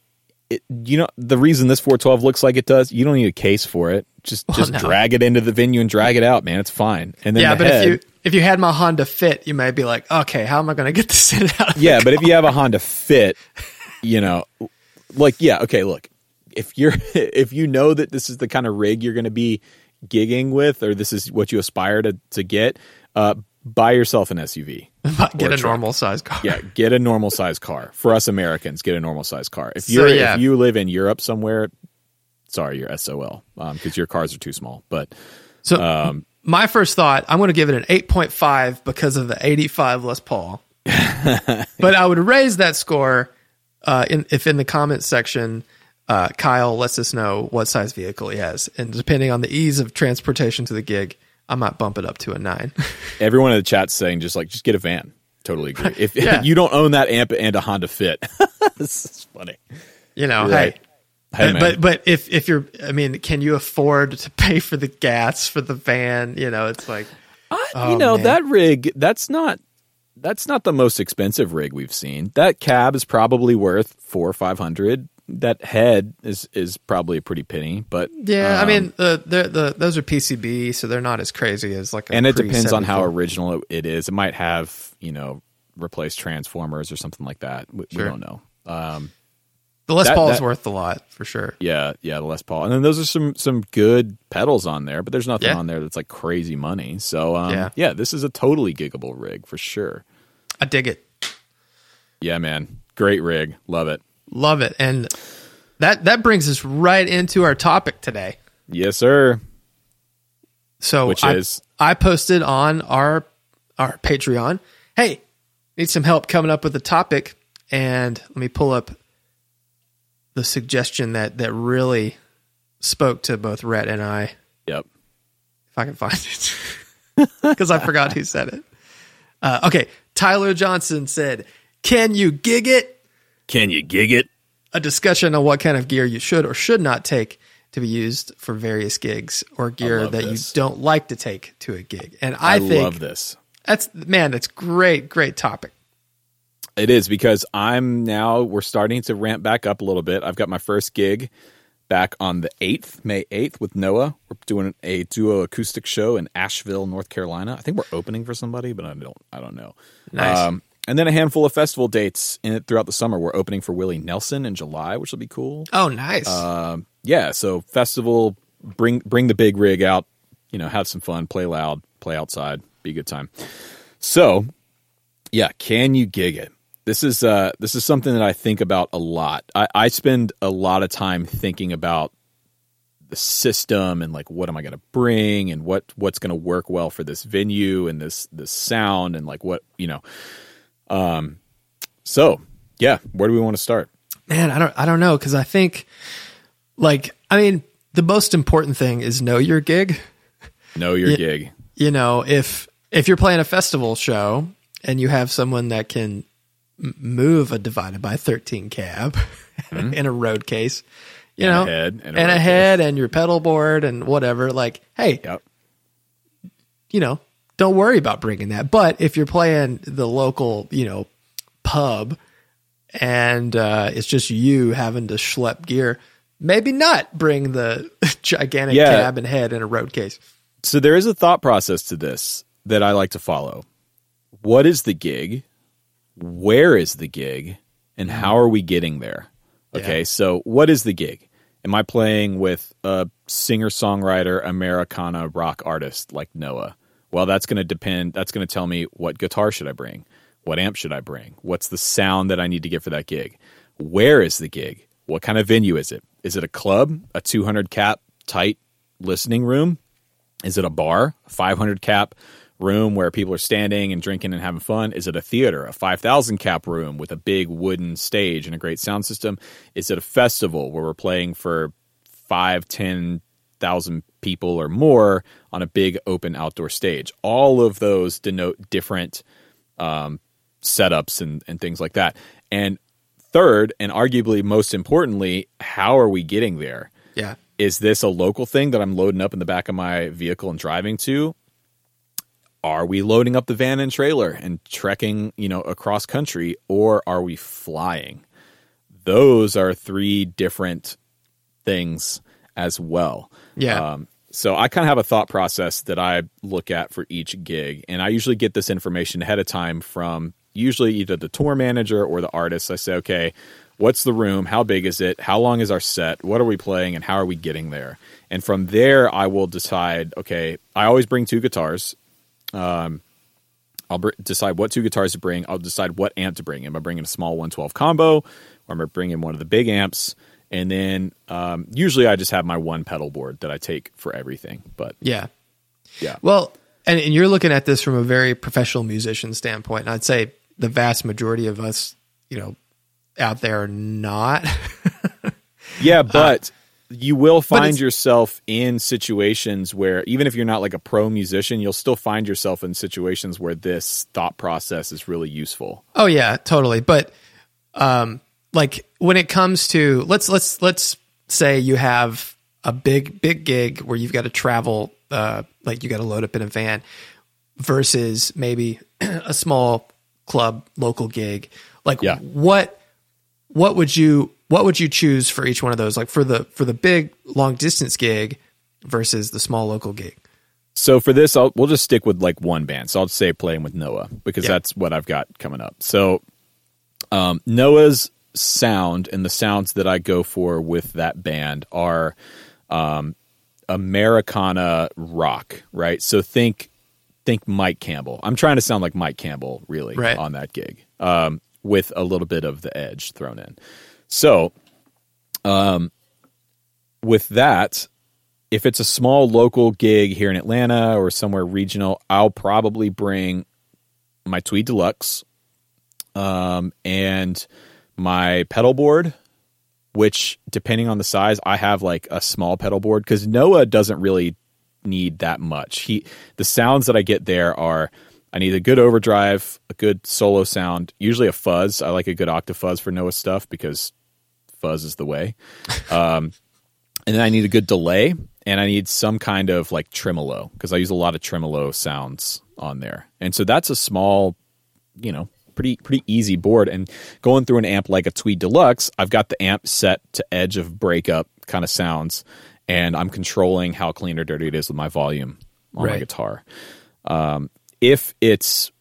it, you know, the reason this 412 looks like it does, you don't need a case for it. Just just no. drag it into the venue and drag it out, man. It's fine. And then Yeah, the but head, if you if you had my Honda Fit, you might be like, okay, how am I going to get this in out? Of yeah, but if you have a Honda Fit, you know, like yeah, okay, look, if you're if you know that this is the kind of rig you're going to be gigging with, or this is what you aspire to to get, uh, buy yourself an SUV. get or a normal size car. Yeah, get a normal size car. For us Americans, get a normal size car. If you're yeah. if you live in Europe somewhere, sorry, you're SOL because your cars are too small. But So um, my first thought, I'm going to give it an 8.5 because of the 85 Les Paul. but I would raise that score uh, in, if in the comments section, uh, Kyle lets us know what size vehicle he has. And depending on the ease of transportation to the gig, I might bump it up to a nine. everyone in the chat's saying just like just get a van. Totally agree. If Yeah. you don't own that amp and a Honda Fit, this is funny. you know, right. hey. Hey, but, but if if you're I mean, can you afford to pay for the gas for the van? You know, it's like I- Oh, you know man. that rig. That's not that's not the most expensive rig we've seen. That cab is probably worth four or five hundred. That head is is probably a pretty penny, but Yeah, I um, mean the, the the those are PCB, so they're not as crazy as like. A and it depends on how original it- is. It might have you know replaced transformers or something like that. We, we don't know. Um, the Les that- Paul is worth a lot for sure. yeah, yeah, the Les Paul, and then those are some some good pedals on there, but there's nothing Yeah. on there that's like crazy money. So um, Yeah. yeah, this is a totally giggable rig for sure. I dig it, Yeah, man, great rig, love it. Love it, and that that brings us right into our topic today. Yes, sir. So Which I, is? I posted on our our Patreon. Hey, need some help coming up with a topic, and let me pull up the suggestion that that really spoke to both Rhett and I. Yep. if I can find it, because I forgot who said it. Uh, okay, Tyler Johnson said, "Can you gig it?" Can you gig it? A discussion on what kind of gear you should or should not take to be used for various gigs, or gear that this. you don't like to take to a gig. And I, I, think love this. that's man, that's great, great topic. It is because I'm now we're starting to ramp back up a little bit. I've got my first gig back on the 8th, May 8th with Noah. We're doing a duo acoustic show in Asheville, North Carolina. I think we're opening for somebody, but I don't I don't know. Um, Nice. And then a handful of festival dates in it throughout the summer. We're opening for Willie Nelson in July, which will be cool. Oh, nice. Um, yeah, so festival bring bring the big rig out, you know, have some fun, play loud, play outside, be a good time. So, yeah, can you gig it? This is uh this is something that I think about a lot. I, I spend a lot of time thinking about the system and like what am I going to bring and what what's going to work well for this venue and this this sound and like what you know. Um, so yeah, where do we want to start? man, I don't, I don't know, because I think, like, I mean, the most important thing is know your gig. Know your Yeah. gig. you know if if you're playing a festival show and you have someone that can move a divided by 13 cab in a road case you And a know head and and a a, road head and your pedal board and whatever like hey Yep. you know don't worry about bringing that but if you're playing the local you know pub and uh, it's just you having to schlep gear maybe not bring the gigantic Yeah. cab and head in a road case So there is a thought process to this that I like to follow. What is the gig? Where is the gig? And how are we getting there? Okay, Yeah. so what is the gig? Am I playing with a singer songwriter Americana rock artist like Noah? Well, that's going to depend. That's going to tell me what guitar should I bring? What amp should I bring? What's the sound that I need to get for that gig? Where is the gig? What kind of venue is it? Is it a club, a 200 cap tight listening room? Is it a bar, a 500 cap room where people are standing and drinking and having fun? Is it a theater, a 5,000 cap room with a big wooden stage and a great sound system? Is it a festival where we're playing for five, ten thousand people or more on a big open outdoor stage. All of those denote different um, setups and, and things like that. And third, and arguably most importantly, how are we getting there? Yeah. Is this a local thing that I'm loading up in the back of my vehicle and driving to? Are we loading up the van and trailer and trekking, you know, across country, or are we flying? Those are three different things as well. Yeah. Um, so I kind of have a thought process that I look at for each gig, and I usually get this information ahead of time from usually either the tour manager or the artist. I say, okay, what's the room? How big is it? How long is our set? What are we playing? And how are we getting there? And from there, I will decide. Okay, I always bring two guitars. Um, I'll br- decide what two guitars to bring. I'll decide what amp to bring. Am I bringing a small 112 combo, or am I bringing one of the big amps? And then um, usually I just have my one pedal board that I take for everything. But Yeah. yeah, Well, and, and you're looking at this from a very professional musician standpoint. And I'd say the vast majority of us, you know, out there are not. yeah, but you will find yourself in situations where even if you're not like a pro musician, you'll still find yourself in situations where this thought process is really useful. oh yeah, totally. But um like when it comes to let's let's let's say you have a big big gig where you've got to travel uh like you got to load up in a van versus maybe a small club local gig. Like Yeah. what what would you what would you choose for each one of those? Like for the for the big long distance gig versus the small local gig. So for this, I'll, we'll just stick with like one band. So I'll say playing with Noah because Yeah. that's what I've got coming up. So um, Noah's sound and the sounds that I go for with that band are um, Americana rock, right? So think think Mike Campbell. I'm trying to sound like Mike Campbell really Right. on that gig um, with a little bit of the edge thrown in. So um, with that, if it's a small local gig here in Atlanta or somewhere regional, I'll probably bring my Tweed Deluxe um, and my pedal board, which depending on the size, I have like a small pedal board because Noah doesn't really need that much. He the sounds that I get there are I need a good overdrive, a good solo sound, usually a fuzz. I like a good octave fuzz for Noah stuff because fuzz is the way. Um, and then I need a good delay, and I need some kind of like tremolo because I use a lot of tremolo sounds on there. And so that's a small, you know, pretty pretty easy board. And going through an amp like a Tweed Deluxe, I've got the amp set to edge of breakup kind of sounds, and I'm controlling how clean or dirty it is with my volume on my guitar. Um, if it's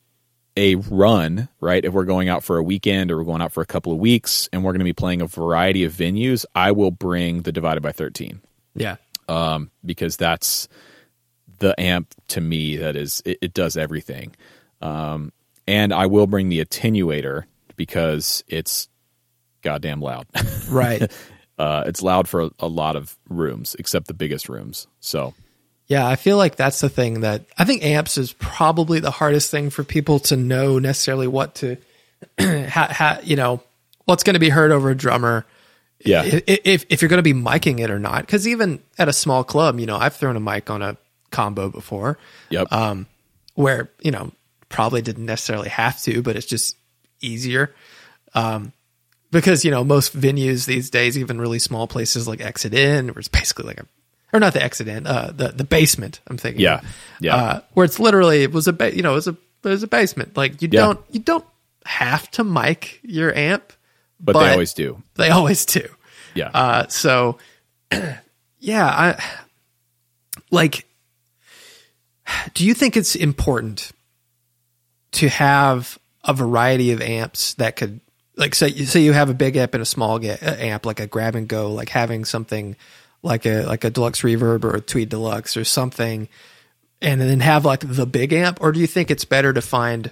a run, right? If we're going out for a weekend or we're going out for a couple of weeks and we're going to be playing a variety of venues, I will bring the divided by 13 Yeah. um, because that's the amp to me that is it, it does everything. Um, and I will bring the attenuator because it's goddamn loud. Right. uh, it's loud for a, a lot of rooms, except the biggest rooms. So Yeah, I feel like that's the thing that I think amps is probably the hardest thing for people to know necessarily what to, how, how, you know, what's going to be heard over a drummer. yeah, I- If, if you're going to be miking it or not. Because even at a small club, you know, I've thrown a mic on a combo before yep, um, where, you know, probably didn't necessarily have to, but it's just easier. Um, because, you know, most venues these days, even really small places like Exit In, where it's basically like a, or not the Exit In, uh, the, the basement, I'm thinking. yeah, yeah, Uh, where it's literally, it was a, ba- you know, it was a, it was a basement. Like you Yeah. don't, you don't have to mic your amp, but, they always do. they always do. Yeah, Uh, so yeah, I like. Do you think it's important to have a variety of amps that could, like, say, say you have a big amp and a small uh, amp, like a grab and go, like having something like a like a deluxe reverb or a Tweed Deluxe or something, and then have like the big amp, or do you think it's better to find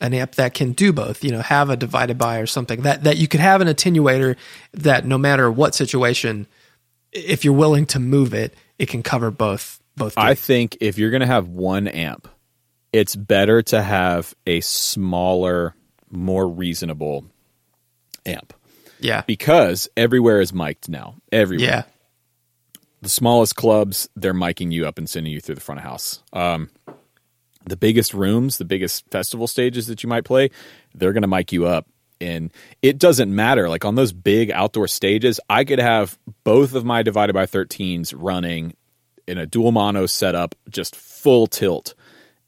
an amp that can do both you know have a divided by or something that that you could have an attenuator that no matter what situation if you're willing to move it it can cover both both I think if you're going to have one amp, it's better to have a smaller, more reasonable amp yeah because everywhere is mic'd now. Everywhere. yeah the smallest clubs, they're miking you up and sending you through the front of house. Um, the biggest rooms, the biggest festival stages that you might play, they're going to mic you up. And it doesn't matter. Like on those big outdoor stages, I could have both of my divided by 13s running in a dual mono setup, just full tilt.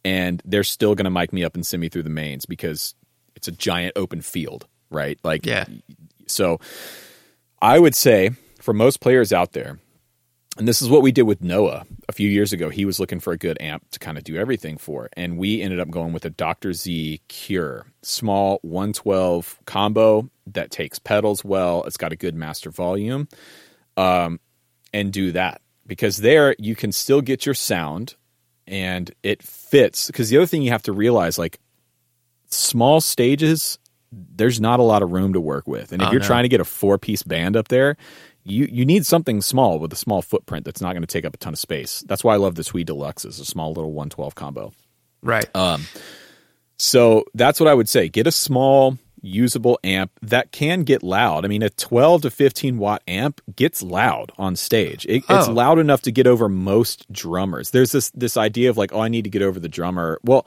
And they're still going to mic me up and send me through the mains because it's a giant open field, right? Like, Yeah. so I would say for most players out there, and this is what we did with Noah a few years ago. He was looking for a good amp to kind of do everything for, and we ended up going with a Dr. Z Cure small 112 combo that takes pedals well. It's got a good master volume, um, and do that because there you can still get your sound, and it fits. Because the other thing you have to realize, like small stages, there's not a lot of room to work with, and if Oh, you're no. trying to get a four piece band up there, you you need something small with a small footprint that's not going to take up a ton of space. That's why I love the Tweed Deluxes, a small little 112 combo. Right. um So that's what I would say. Get a small usable amp that can get loud. I mean, a 12 to 15 watt amp gets loud on stage. It, It's Oh. loud enough to get over most drummers. There's this this idea of like, oh, I need to get over the drummer. Well,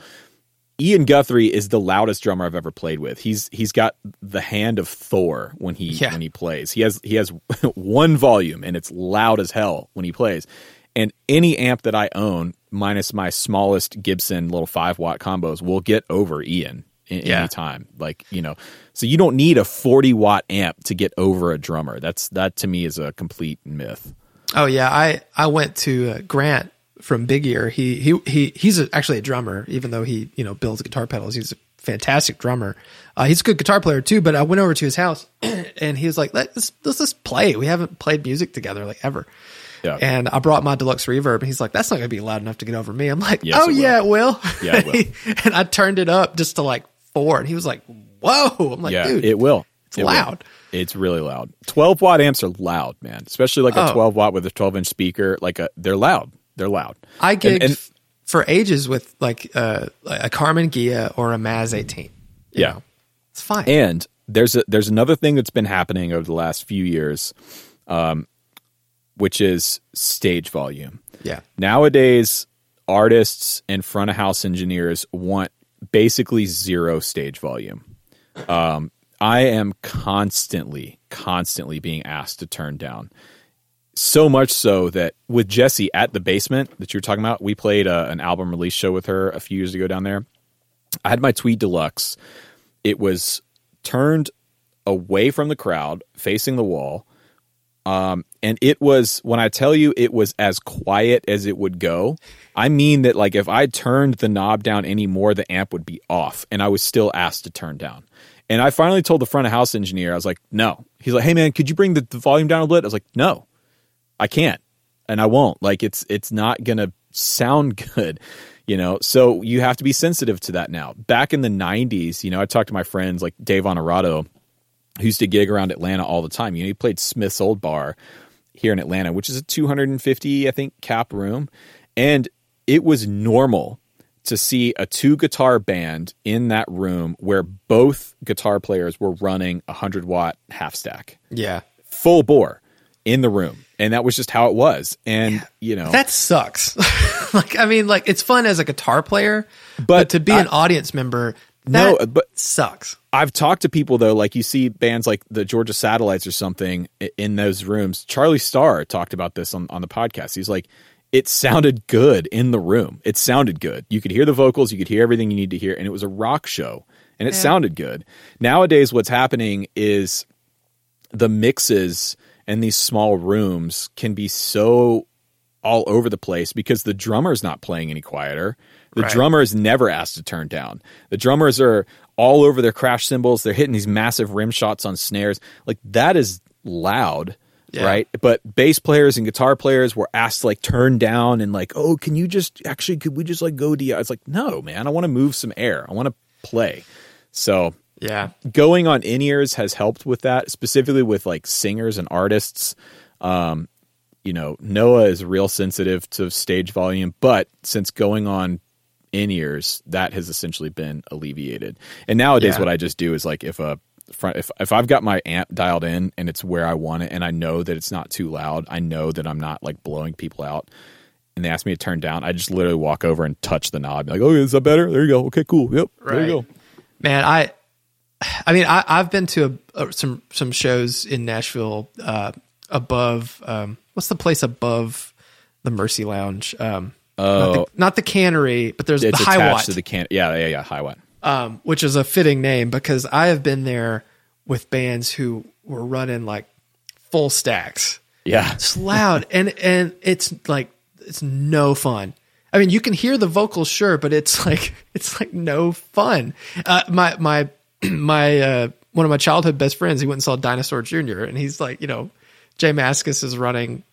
Ian Guthrie is the loudest drummer I've ever played with. He's he's got the hand of Thor when he Yeah. when he plays. He has he has one volume and it's loud as hell when he plays. And any amp that I own, minus my smallest Gibson little five watt combos, will get over Ian in, Yeah. any time. Like you know, so you don't need a forty watt amp to get over a drummer. That's that to me is a complete myth. Oh yeah, I I went to uh, Grant from Big Ear. He he he he's a, actually a drummer, even though he you know builds guitar pedals. He's a fantastic drummer. Uh, he's a good guitar player too. But I went over to his house, and he was like, "Let's let's just play. We haven't played music together like ever." Yeah. And I brought my deluxe reverb, and he's like, "That's not going to be loud enough to get over me." I'm like, Yes, "Oh it yeah, it will." Yeah, it will. and I turned it up just to like four, and he was like, "Whoa!" I'm like, yeah, "Dude, it will. it's It will. loud." It's really loud. Twelve watt amps are loud, man. Especially like a Oh. twelve watt with a twelve inch speaker. Like a, they're loud. They're loud. I And- gigged and- f- for ages with like uh, a Carmen Ghia or a Maz 18. Yeah. know. it's fine. And there's a, there's another thing that's been happening over the last few years, um, which is stage volume. yeah, Nowadays, artists and front of house engineers want basically zero stage volume. Um, I am constantly, constantly being asked to turn down. So much so that with Jesse at the basement that you were talking about, we played uh an album release show with her a few years ago down there. I had my Tweed Deluxe. It was turned away from the crowd, facing the wall. Um, and it was when I tell you it was as quiet as it would go. I mean that like if I turned the knob down any more, the amp would be off, and I was still asked to turn down. And I finally told the front of house engineer, I was like, no. He's like, hey man, could you bring the, the volume down a bit? I was like, no, I can't, and I won't. Like it's it's not gonna sound good, you know. So you have to be sensitive to that now. Back in the '90s, you know, I talked to my friends like Dave Honorado, who used to gig around Atlanta all the time. You know, he played Smith's Olde Bar here in Atlanta, which is a 250, I think, cap room. And it was normal to see a two guitar band in that room where both guitar players were running a 100 watt half stack, yeah. full bore in the room. And that was just how it was. And, you know, That sucks. like, I mean, like it's fun as a guitar player, but, But to be I- an audience member, No, uh, but- sucks. I've talked to people though, like you see bands like the Georgia Satellites or something in those rooms. Charlie Starr talked about this on, on the podcast. He's like, it sounded good in the room. It sounded good. You could hear the vocals, you could hear everything you need to hear, and it was a rock show, and it Yeah. sounded good. Nowadays, what's happening is the mixes in these small rooms can be so all over the place because the drummer's not playing any quieter. The Right. drummer is never asked to turn down. The drummers are all over their crash cymbals. They're hitting these massive rim shots on snares. Like that is loud, Yeah. right? But bass players and guitar players were asked to like turn down and like, oh, can you just actually could we just like go to? It's like, no, man, I want to move some air. I want to play. So Yeah. going on in ears has helped with that, specifically with like singers and artists. Um, you know, Noah is real sensitive to stage volume, but since going on in ears, that has essentially been alleviated. And nowadays, Yeah. what I just do is like if a front if if I've got my amp dialed in and it's where I want it and I know that it's not too loud, I know that I'm not like blowing people out. And they ask me to turn down, I just literally walk over and touch the knob. Like, oh, is that better? There you go. Okay, cool. Yep, there you go. Man, I, I mean, I, I've been to a, a, some some shows in Nashville uh, above. Um, what's the place above the Mercy Lounge? Um, not, Oh, the, not the Cannery, but there's it's the High attached Watt, to the can. Yeah, yeah, yeah. High watt. um, which is a fitting name because I have been there with bands who were running like full stacks. Yeah, It's loud and and it's like it's no fun. I mean, you can hear the vocals, sure, but it's like it's like no fun. Uh, my my my uh, one of my childhood best friends, he went and saw Dinosaur Jr. and he's like, you know, J Mascis is running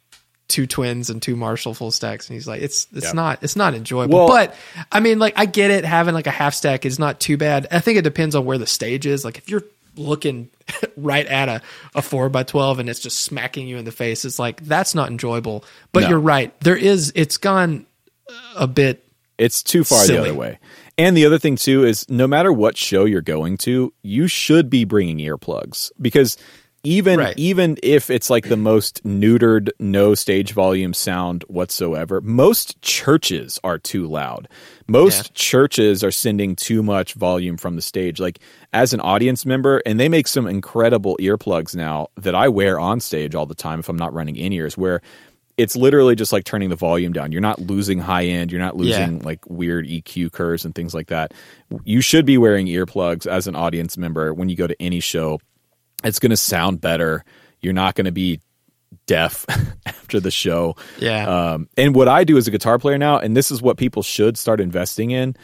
two twins and two Marshall full stacks, and he's like, it's it's Yeah. not it's not enjoyable. Well- but I mean, like I get it, having like a half stack is not too bad. I think it depends on where the stage is. Like if you're looking right at a, a four by twelve and it's just smacking you in the face, it's like that's not enjoyable. But No. you're right. There is it's gone a bit it's too far Silly. the other way. And the other thing too is no matter what show you're going to, you should be bringing earplugs because even Right. even if it's like the most neutered no stage volume sound whatsoever, most churches are too loud. Most Yeah. churches are sending too much volume from the stage. Like as an audience member, and they make some incredible earplugs now that I wear on stage all the time if I'm not running in ears where it's literally just like turning the volume down. You're not losing high end. You're not losing like weird EQ curves and things like that. You should be wearing earplugs as an audience member when you go to any show. It's going to sound better. You're not going to be deaf after the show. Yeah. Um, and what I do as a guitar player now, and this is what people should start investing in,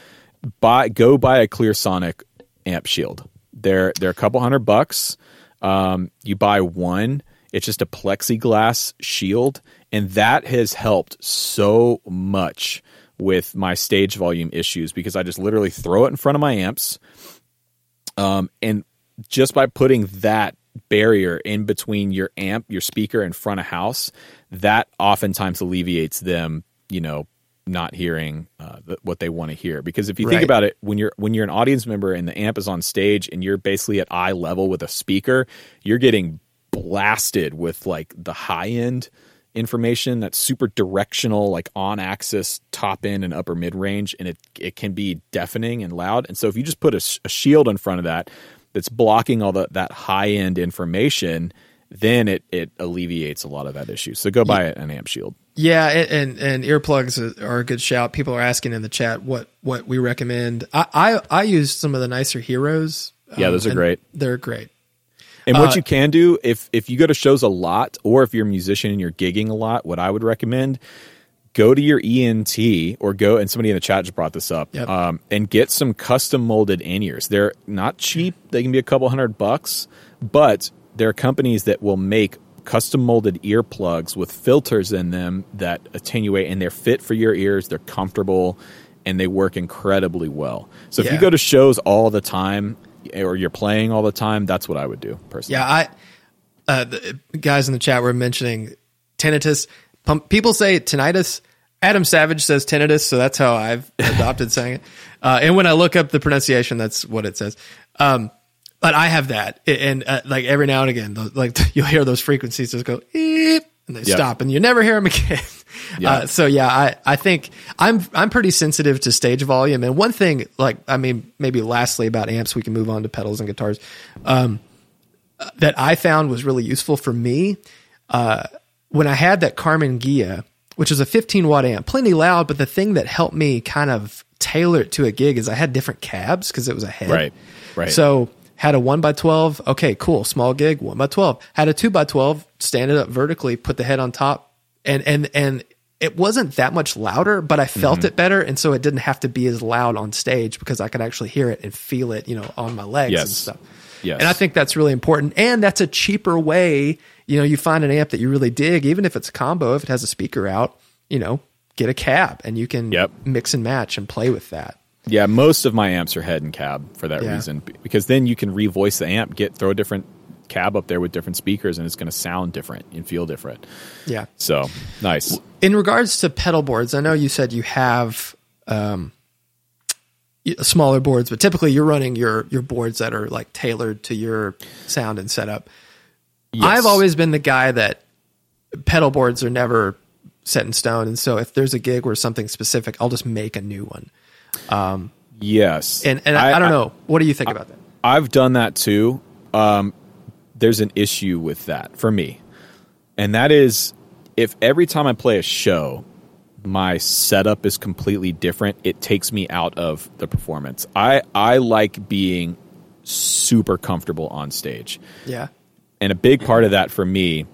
buy go buy a Clear Sonic amp shield. They're they're a couple hundred bucks. Um, you buy one. It's just a plexiglass shield, and that has helped so much with my stage volume issues because I just literally throw it in front of my amps, um, and just by putting that barrier in between your amp, your speaker, and front of house, that oftentimes alleviates them, you know, not hearing uh, th- what they want to hear. Because if you think about it, when you're when you're an audience member and the amp is on stage and you're basically at eye level with a speaker, you're getting blasted with like the high end information that's super directional like on axis top end and upper mid range and it it can be deafening and loud and so if you just put a shield in front of that that's blocking all the, that high end information then it it alleviates a lot of that issue so go buy an amp shield Yeah, and, and and earplugs are a good shout. People are asking in the chat what what we recommend. I I, I use some of the nicer heroes. Yeah, those are great. They're great. And what Uh, you can do if if you go to shows a lot, or if you're a musician and you're gigging a lot, what I would recommend, go to your ENT or go and somebody in the chat just brought this up, Yep. um, and get some custom molded in ears. They're not cheap; they can be a couple hundred bucks, but there are companies that will make custom molded earplugs with filters in them that attenuate, and they're fit for your ears. They're comfortable. And they work incredibly well. So if you go to shows all the time, or you're playing all the time, that's what I would do personally. Yeah, I uh, the guys in the chat were mentioning tinnitus. Pum- People say tinnitus. Adam Savage says tinnitus, so that's how I've adopted saying it. Uh, and when I look up the pronunciation, that's what it says. Um, but I have that, and uh, like every now and again, the, like you'll hear those frequencies just go eep, and they Yeah. stop, and you never hear them again. Yeah. Uh, so yeah, I, I think I'm I'm pretty sensitive to stage volume. And one thing, like I mean, maybe lastly about amps, we can move on to pedals and guitars. Um, that I found was really useful for me uh, when I had that Carmen Ghia, which is a 15 watt amp, plenty loud. But the thing that helped me kind of tailor it to a gig is I had different cabs because it was a head. Right, right. So had a one by 12. Okay, cool. Small gig, one by 12. Had a two by 12, stand it up vertically, put the head on top. And, and, and it wasn't that much louder, but I felt Mm-hmm. it better. And so it didn't have to be as loud on stage because I could actually hear it and feel it, you know, on my legs and stuff. Yes. And I think that's really important. And that's a cheaper way. You know, you find an amp that you really dig, even if it's a combo, if it has a speaker out, you know, get a cab and you can Yep. mix and match and play with that. Yeah, most of my amps are head and cab for that Yeah. reason because then you can revoice the amp, get throw a different cab up there with different speakers, and it's going to sound different and feel different. Yeah. So nice. In regards to pedal boards, I know you said you have um, smaller boards, but typically you're running your your boards that are like tailored to your sound and setup. Yes. I've always been the guy that pedal boards are never set in stone, and so if there's a gig where something specific, I'll just make a new one. yes, And and I, I don't know, what do you think about that? I've done that too. Um, there's an issue with that for me, and that is if every time I play a show, my setup is completely different. It takes me out of the performance. I I like being super comfortable on stage. Yeah, And a big part of that for me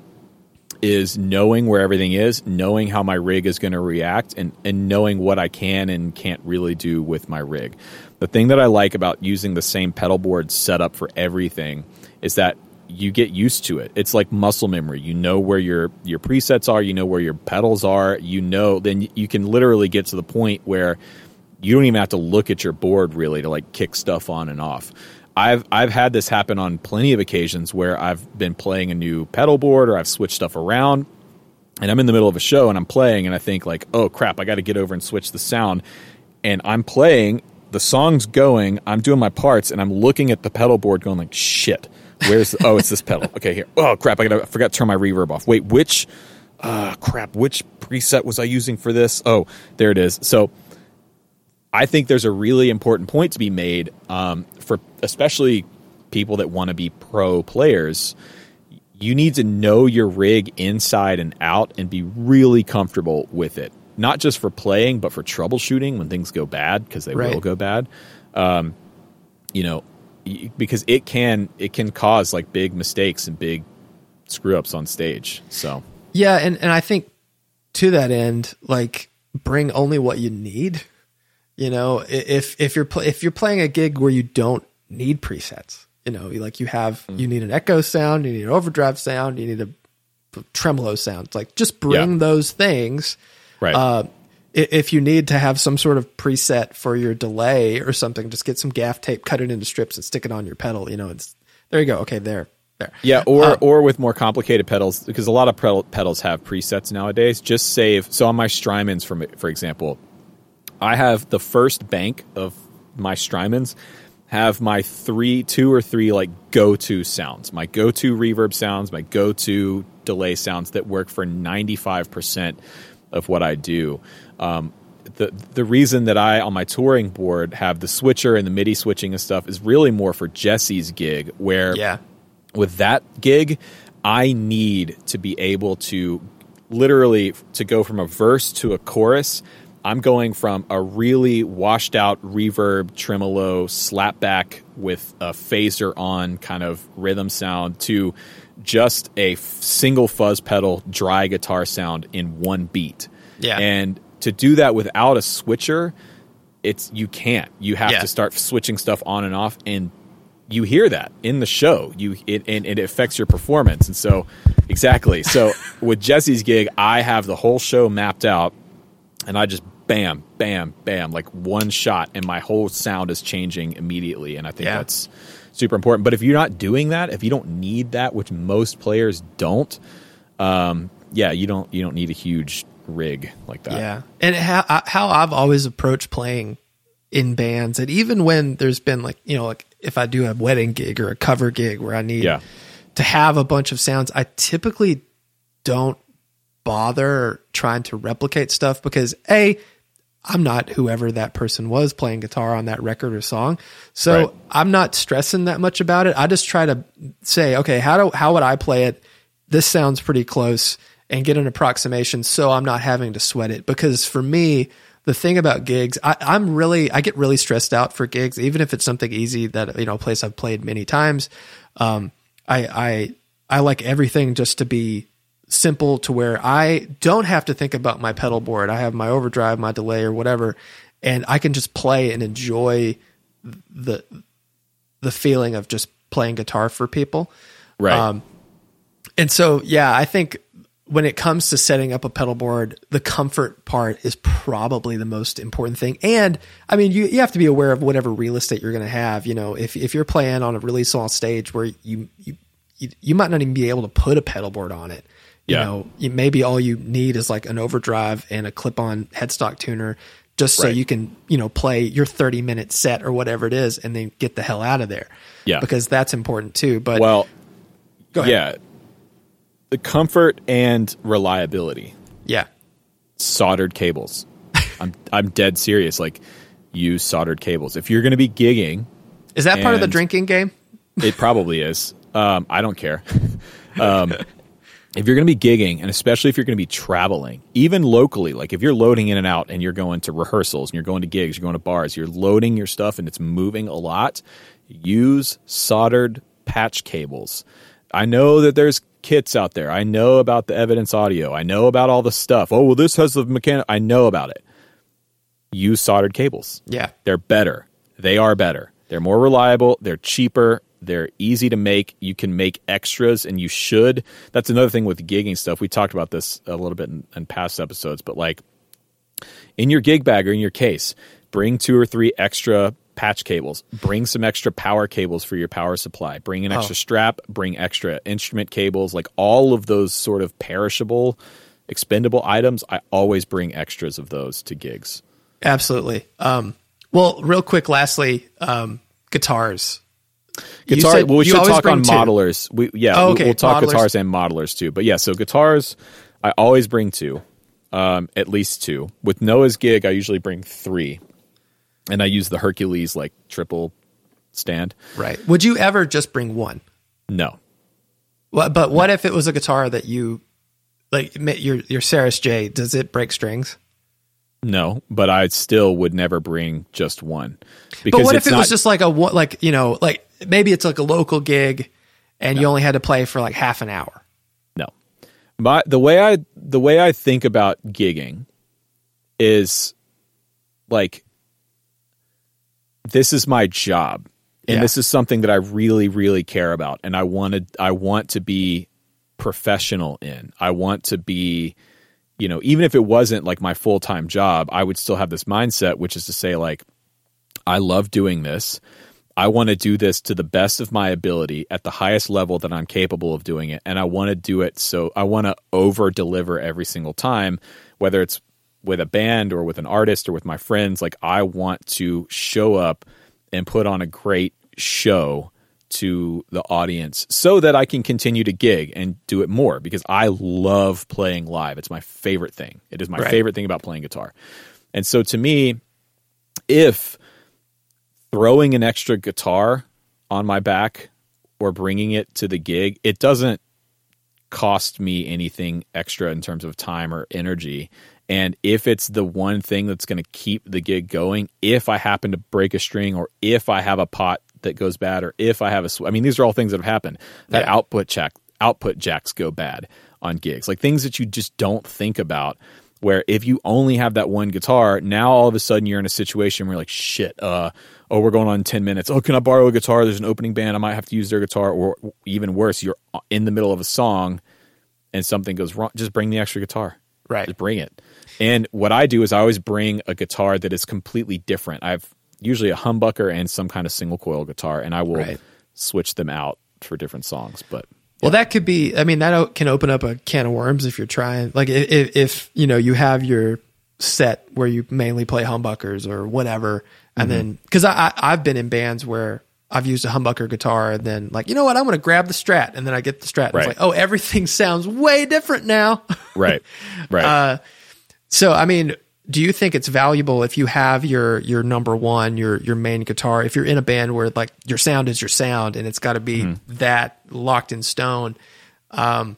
is knowing where everything is, knowing how my rig is going to react, and, and knowing what I can and can't really do with my rig. The thing that I like about using the same pedal board setup for everything is that you get used to it. It's like muscle memory. You know where your your presets are, you know where your pedals are, you know then you can literally get to the point where you don't even have to look at your board really to like kick stuff on and off. I've I've had this happen on plenty of occasions where I've been playing a new pedal board or I've switched stuff around and I'm in the middle of a show and I'm playing and I think like, "Oh crap, I got to get over and switch the sound." And I'm playing, the song's going, I'm doing my parts and I'm looking at the pedal board going like, "Shit. Where's the, oh, it's this pedal. Okay, here. Oh crap, I got to forgot to turn my reverb off. Wait, which uh crap, which preset was I using for this? Oh, there it is. So I think there's a really important point to be made um, for especially people that want to be pro players. You need to know your rig inside and out and be really comfortable with it. Not just for playing, but for troubleshooting when things go bad because they Right. will go bad. Um, you know, because it can it can cause like big mistakes and big screw ups on stage. So yeah, and and I think to that end, like bring only what you need. You know, if if you're pl- if you're playing a gig where you don't need presets, you know, like you have you need an echo sound, you need an overdrive sound, you need a tremolo sound. It's like just bring Yeah. those things. right, Uh, if you need to have some sort of preset for your delay or something, just get some gaff tape, cut it into strips, and stick it on your pedal. You know, it's there. You go. Okay, there, there. Yeah, or or with more complicated pedals because a lot of pedals have presets nowadays. Just save. So on my Strymons, for for example, I have the first bank of my Strymons have my three, two or three like go to sounds, my go to reverb sounds, my go to delay sounds that work for ninety five percent of what I do. Um, the the reason that I on my touring board have the switcher and the MIDI switching and stuff is really more for Jesse's gig where Yeah, with that gig, I need to be able to literally to go from a verse to a chorus. I'm going from a really washed out reverb tremolo slapback with a phaser on kind of rhythm sound to just a single fuzz pedal dry guitar sound in one beat. Yeah. And to do that without a switcher, it's you can't. You have Yeah. to start switching stuff on and off and you hear that in the show. You it and it affects your performance. And so exactly. So with Jesse's gig, I have the whole show mapped out and I just bam, bam, bam, like one shot and my whole sound is changing immediately. And I think Yeah. that's super important. But if you're not doing that, if you don't need that, which most players don't, um, yeah, you don't you don't need a huge rig like that. Yeah, and how I- how I've always approached playing in bands, and even when there's been like you know like if I do a wedding gig or a cover gig where I need Yeah. to have a bunch of sounds, I typically don't bother trying to replicate stuff because a I'm not whoever that person was playing guitar on that record or song. So Right. I'm not stressing that much about it. I just try to say, okay, how do how would I play it? This sounds pretty close and get an approximation so I'm not having to sweat it. Because for me, the thing about gigs, I, I'm really I get really stressed out for gigs, even if it's something easy that you know, a place I've played many times. Um, I I I like everything just to be simple to where I don't have to think about my pedal board. I have my overdrive, my delay, or whatever, and I can just play and enjoy the the feeling of just playing guitar for people. Right. Um, and so, yeah, I think when it comes to setting up a pedal board, the comfort part is probably the most important thing. And I mean, you, you have to be aware of whatever real estate you're going to have. You know, if, if you're playing on a really small stage where you, you, you, you might not even be able to put a pedal board on it. You Yeah. know, you, maybe all you need is like an overdrive and a clip on headstock tuner just so Right. you can, you know, play your 30 minute set or whatever it is and then get the hell out of there. Yeah. Because that's important too. But Well, go ahead. yeah, the comfort and reliability. Yeah. Soldered cables. I'm I'm dead serious. Like use soldered cables if you're going to be gigging. Is that part of the drinking game? It probably is. Um, I don't care. Um, if you're going to be gigging, and especially if you're going to be traveling, even locally, like if you're loading in and out and you're going to rehearsals and you're going to gigs, you're going to bars, you're loading your stuff and it's moving a lot, use soldered patch cables. I know that there's kits out there. I know about the evidence audio. I know about all the stuff. Oh, well, this has the mechanic. I know about it. Use soldered cables. Yeah. They're better. They are better. They're more reliable. They're cheaper. They're easy to make. You can make extras, and you should. That's another thing with gigging stuff. We talked about this a little bit in, in past episodes, but like in your gig bag or in your case, bring two or three extra patch cables. Bring some extra power cables for your power supply. Bring an extra strap. Bring extra instrument cables. Like all of those sort of perishable, expendable items, I always bring extras of those to gigs. Absolutely. Um, well, real quick, lastly, um, guitars. Guitar. said well, we should talk on two. modelers. We yeah, Oh, okay, we'll talk modelers. guitars and modelers too. But yeah, so guitars, I always bring two, um, at least two. With Noah's gig, I usually bring three, and I use the Hercules like triple stand. Right. Would you ever just bring one? No, What, but what if it was a guitar that you like your your Saris J? Does it break strings? no, but I still would never bring just one. Because But what if it not, was just like a like you know like maybe it's like a local gig, and you only had to play for like half an hour. No. My the way I the way I think about gigging is like this is my job. And Yeah. this is something that I really really care about and I wanted I want to be professional in. I want to be you know, even if it wasn't like my full-time job, I would still have this mindset which is to say like I love doing this. I want to do this to the best of my ability at the highest level that I'm capable of doing it. And I want to do it so I want to over deliver every single time, whether it's with a band or with an artist or with my friends. Like, I want to show up and put on a great show to the audience so that I can continue to gig and do it more because I love playing live. It's my favorite thing. It is my Right. favorite thing about playing guitar. And so to me, if throwing an extra guitar on my back or bringing it to the gig, it doesn't cost me anything extra in terms of time or energy. And if it's the one thing that's going to keep the gig going, if I happen to break a string or if I have a pot that goes bad or if I have a sw- I mean these are all things that have happened. That Yeah. output jack output jacks go bad on gigs. Like things that you just don't think about where if you only have that one guitar, now all of a sudden you're in a situation where you're like, shit, uh, oh, we're going on 10 minutes. Oh, can I borrow a guitar? There's an opening band. I might have to use their guitar. Or even worse, you're in the middle of a song and something goes wrong. Just bring the extra guitar. Right. Just bring it. And what I do is I always bring a guitar that is completely different. I have usually a humbucker and some kind of single coil guitar, and I will Right. switch them out for different songs. But Well, that could be. I mean, that can open up a can of worms if you're trying. Like, if, if you know you have your set where you mainly play humbuckers or whatever, and Mm-hmm. then because I, I I've been in bands where I've used a humbucker guitar and then like you know what I'm going to grab the Strat and then I get the Strat and Right. it's like oh everything sounds way different now. right, right. Uh, So I mean, do you think it's valuable if you have your your number one, your your main guitar, if you're in a band where like your sound is your sound and it's got to be Mm-hmm. that locked in stone? Um,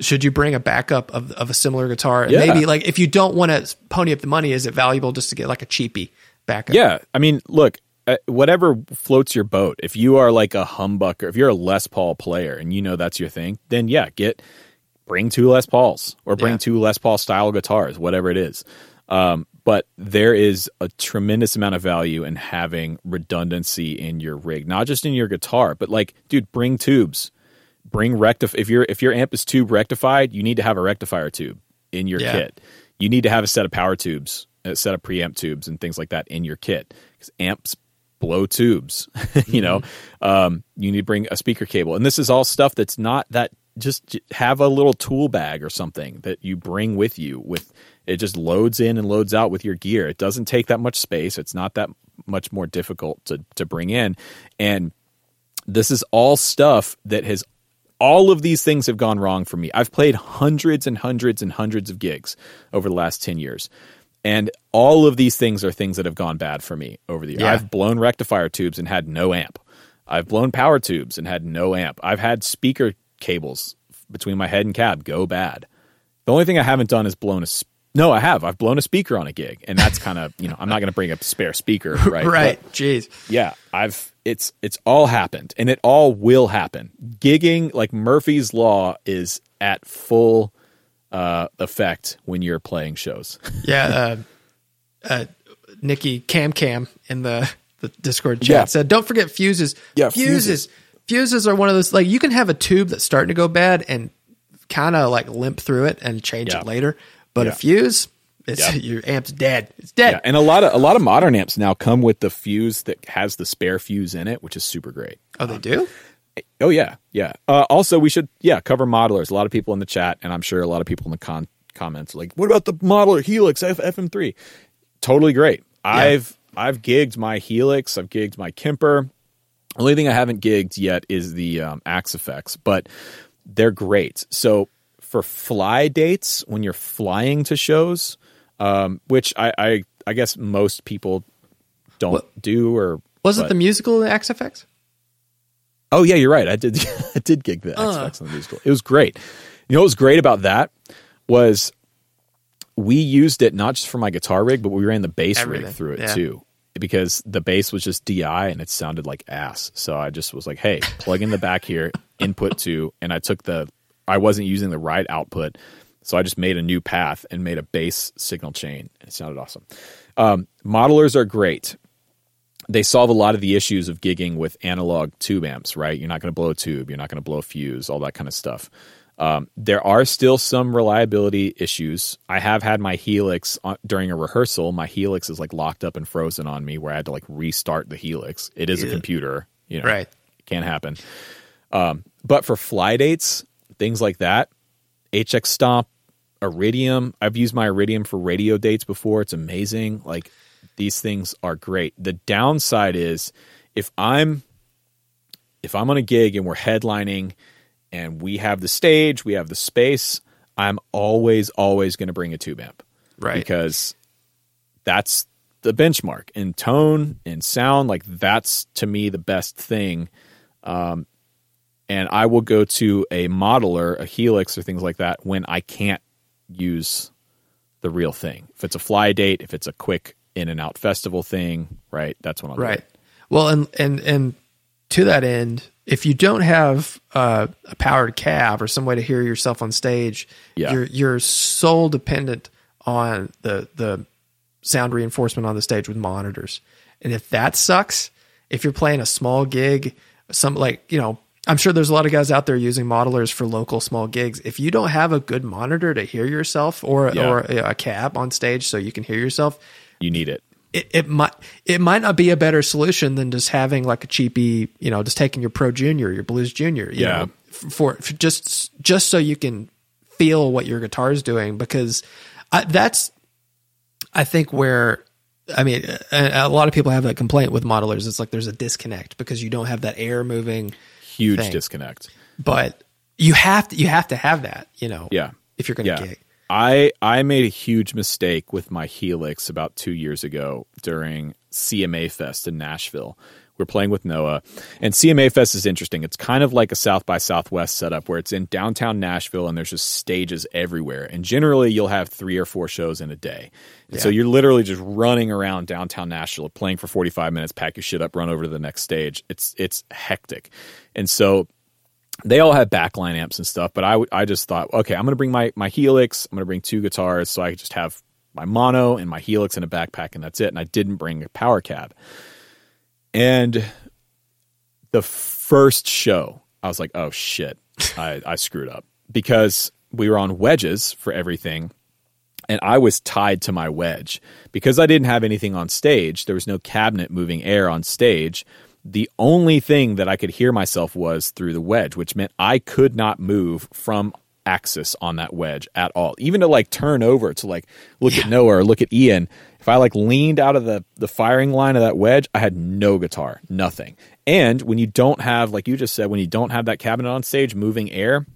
should you bring a backup of of a similar guitar? And Yeah. Maybe like if you don't want to pony up the money, is it valuable just to get like a cheapie backup? Yeah, I mean, look, uh, whatever floats your boat. If you are like a humbucker, if you're a Les Paul player and you know that's your thing, then yeah, get bring two Les Pauls or bring Yeah. two Les Paul style guitars, whatever it is. Um, but there is a tremendous amount of value in having redundancy in your rig, not just in your guitar, but like, dude, bring tubes, bring rectif. If your if your amp is tube rectified, you need to have a rectifier tube in your Yeah. kit. You need to have a set of power tubes, set of preamp tubes, and things like that in your kit because amps blow tubes. you know, um, you need to bring a speaker cable, and this is all stuff that's not that just have a little tool bag or something that you bring with you with it just loads in and loads out with your gear. It doesn't take that much space. It's not that much more difficult to to bring in. And this is all stuff that has all of these things have gone wrong for me. I've played hundreds and hundreds and hundreds of gigs over the last 10 years. And all of these things are things that have gone bad for me over the years. Yeah. I've blown rectifier tubes and had no amp. I've blown power tubes and had no amp. I've had speaker cables between my head and cab go bad. The only thing I haven't done is blown a s- no, I have. I've blown a speaker on a gig, and that's kind of you know I'm not going to bring a spare speaker, right? Right. But- Jeez. yeah, I've it's it's all happened and it all will happen. Gigging like Murphy's law is at full uh effect when you're playing shows. Yeah. Uh, uh, Nikki Cam Cam in the, the Discord chat Yeah. said, don't forget fuses. Yeah, fuses. Fuses are one of those, like, you can have a tube that's starting to go bad and kind of like limp through it and change Yeah. it later. But a fuse, it's, Yeah. your amp's dead. It's dead. Yeah, and a lot of a lot of modern amps now come with the fuse that has the spare fuse in it, which is super great. Oh, they do? Oh yeah, yeah. Uh, also, we should yeah cover modelers. A lot of people in the chat, and I'm sure a lot of people in the con- comments like, "What about the modeler Helix F- FM3?" Totally great. I've I've gigged my Helix. I've gigged my Kemper. The only thing I haven't gigged yet is the um, Axe-Fx, but they're great. So for fly dates, when you're flying to shows, um, which I, I I guess most people don't What- do, or Was it the musical Axe-Fx? Oh yeah, you're right. I did. I did gig the X Uh. Factor on the musical. It was great. You know what was great about that was we used it not just for my guitar rig, but we ran the bass Everything, rig through it yeah. too. Because the bass was just DI and it sounded like ass. So I just was like, hey, plug in the back here, input to, and I took the I wasn't using the right output. So I just made a new path and made a bass signal chain. It sounded awesome. Um, modelers are great they solve a lot of the issues of gigging with analog tube amps, right? You're not going to blow a tube, you're not going to blow a fuse, all that kind of stuff. Um, there are still some reliability issues. I have had my Helix on, during a rehearsal. My Helix is like locked up and frozen on me, where I had to like restart the Helix. It is a computer, you know, Right. It can't happen. Um, but for fly dates, things like that, HX Stomp, Iridium. I've used my Iridium for radio dates before. It's amazing. Like these things are great. The downside is if I'm if I'm on a gig and we're headlining and we have the stage, we have the space, I'm always always going to bring a tube amp. Right. Because that's the benchmark in tone in sound like that's to me the best thing um, and I will go to a modeler, a Helix, or things like that when I can't use the real thing. If it's a fly date, if it's a quick in and out festival thing, right? That's I'll do Right. Well, and and and to that end, if you don't have uh, a powered cab or some way to hear yourself on stage, Yeah. you're you're sole dependent on the the sound reinforcement on the stage with monitors. And if that sucks, if you're playing a small gig, some like you know, I'm sure there's a lot of guys out there using modelers for local small gigs. If you don't have a good monitor to hear yourself or Yeah. or a cab on stage so you can hear yourself, You need it. it, it might it might not be a better solution than just having like a cheapy, you know, just taking your Pro Junior, your Blues Junior, you Yeah. know, for, for just just so you can feel what your guitar is doing because I, that's I think where I mean a, a lot of people have that complaint with modelers. It's like there's a disconnect because you don't have that air moving, Huge Thing. disconnect. but you have to you have to have that, you know, Yeah. if you're going to Yeah. gig. I I made a huge mistake with my Helix about two years ago during CMA Fest in Nashville. We're playing with Noah, and CMA Fest is interesting. It's kind of like a South by Southwest setup where it's in downtown Nashville and there's just stages everywhere. And generally, you'll have three or four shows in a day. And So you're literally just running around downtown Nashville, playing for 45 minutes, pack your shit up, run over to the next stage. It's it's hectic, and so they all have backline amps and stuff, but I w- I just thought, okay, I'm going to bring my, my Helix. I'm going to bring two guitars so I could just have my mono and my Helix in a backpack and that's it. And I didn't bring a power cab. And the first show, I was like, oh shit, I, I screwed up because we were on wedges for everything. And I was tied to my wedge because I didn't have anything on stage. There was no cabinet moving air on stage. The only thing that I could hear myself was through the wedge, which meant I could not move from axis on that wedge at all. Even to like turn over to like look at Noah or look at Ian, if I like leaned out of the the firing line of that wedge, I had no guitar, nothing. And when you don't have like you just said when you don't have that cabinet on stage moving air,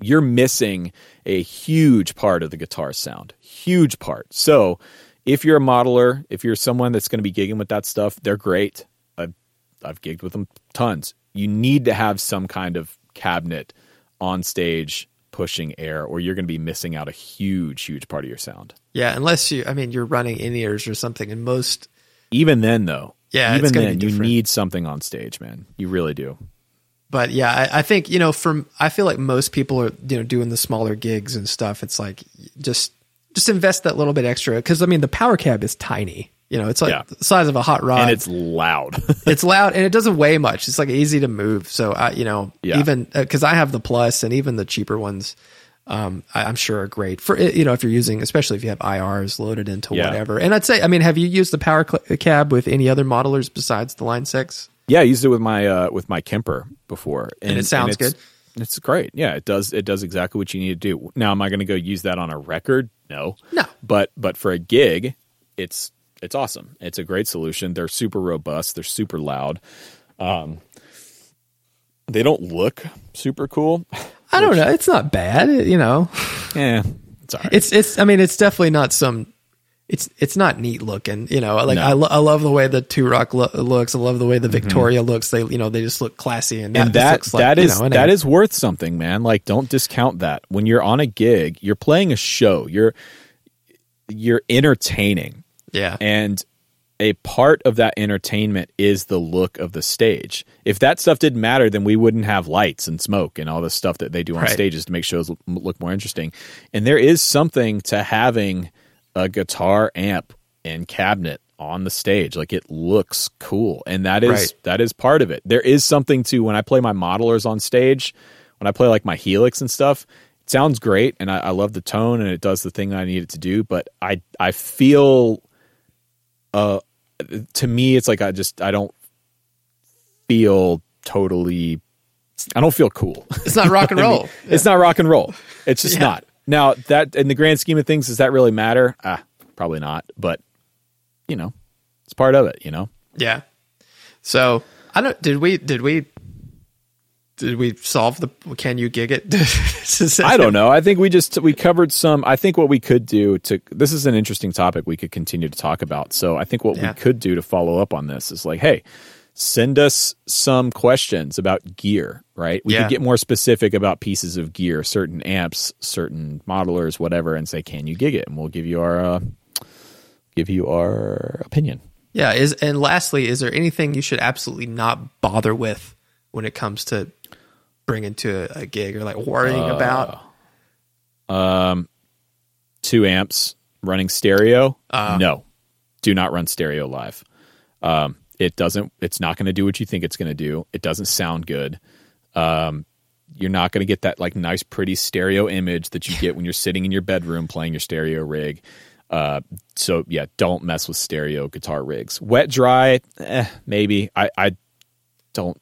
you're missing a huge part of the guitar sound. Huge part. So, if you're a modeler, if you're someone that's going to be gigging with that stuff, they're great. I've, gigged with them tons. You need to have some kind of cabinet on stage pushing air, or you're going to be missing out a huge, huge part of your sound. Yeah, unless you, I mean, you're running in ears or something, and most. Even then, though, Yeah, even then, you need something on stage, man. You really do. But yeah, I, I think you know, from I feel like most people are you know doing the smaller gigs and stuff. It's like just just invest that little bit extra because I mean the power cab is tiny. You know, it's like Yeah. the size of a hot rod. And it's loud. it's loud and it doesn't weigh much. It's like easy to move. So I, you know, Yeah. even because I have the plus and even the cheaper ones, um, I, I'm sure are great for you know if you're using, especially if you have IRs loaded into Yeah. whatever. And I'd say, I mean, have you used the power cab with any other modelers besides the Line Six? Yeah, I used it with my uh, with my Kemper before, And it sounds it's, good? It's great. Yeah, it does. It does exactly what you need to do. Now, am I going to go use that on a record? No, No. But but for a gig, it's it's awesome. It's a great solution. They're super robust. They're super loud. Um, they don't look super cool. I don't know. It's not bad. you know, yeah, it's all right. it's it's. I mean, it's definitely not some. It's it's not neat looking. You know, like No. I, lo- I love the way the Two Rock lo- looks. I love the way the Victoria looks. They you know they just look classy and that Mm-hmm. and that looks like, that you is know, that is worth something, man. Like, don't discount that. When you're on a gig, you're playing a show. You're you're entertaining. Yeah And a part of that entertainment is the look of the stage. If that stuff didn't matter, then we wouldn't have lights and smoke and all the stuff that they do on Right. stages to make shows look- look more interesting. And there is something to having a guitar amp and cabinet on the stage. Like it looks cool. And that is Right. that is part of it. There is something to when I play my modelers on stage, when I play like my Helix and stuff, it sounds great and I, I love the tone and it does the thing I need it to do, but I I feel uh to me it's like I just I don't feel totally I don't feel cool. it's not rock and roll. It's not rock and roll. It's just Yeah. not. Now that in the grand scheme of things, does that really matter? Ah, probably not. But you know, it's part of it. You know. Yeah. So I don't. Did we? Did we? Did we solve the? Can you gig it? I don't know. I think we just we covered some. I think what we could do to this is an interesting topic we could continue to talk about. So I think what Yeah. we could do to follow up on this is like, hey, send us some questions about gear. Right? We Yeah. could get more specific about pieces of gear, certain amps, certain modelers, whatever, and say, can you gig it? And we'll give you our uh, give you our opinion. Yeah. Is and lastly, is there anything you should absolutely not bother with when it comes to bringing to a, a gig or like worrying Uh, about? two amps running stereo? Uh. no. Do not run stereo live. Um, it doesn't it's not going to do what you think it's going to do. It doesn't sound good. Um, you're not going to get that like nice pretty stereo image that you get when you're sitting in your bedroom playing your stereo rig. Uh, so yeah don't mess with stereo guitar rigs. Wet dry eh, maybe. I i don't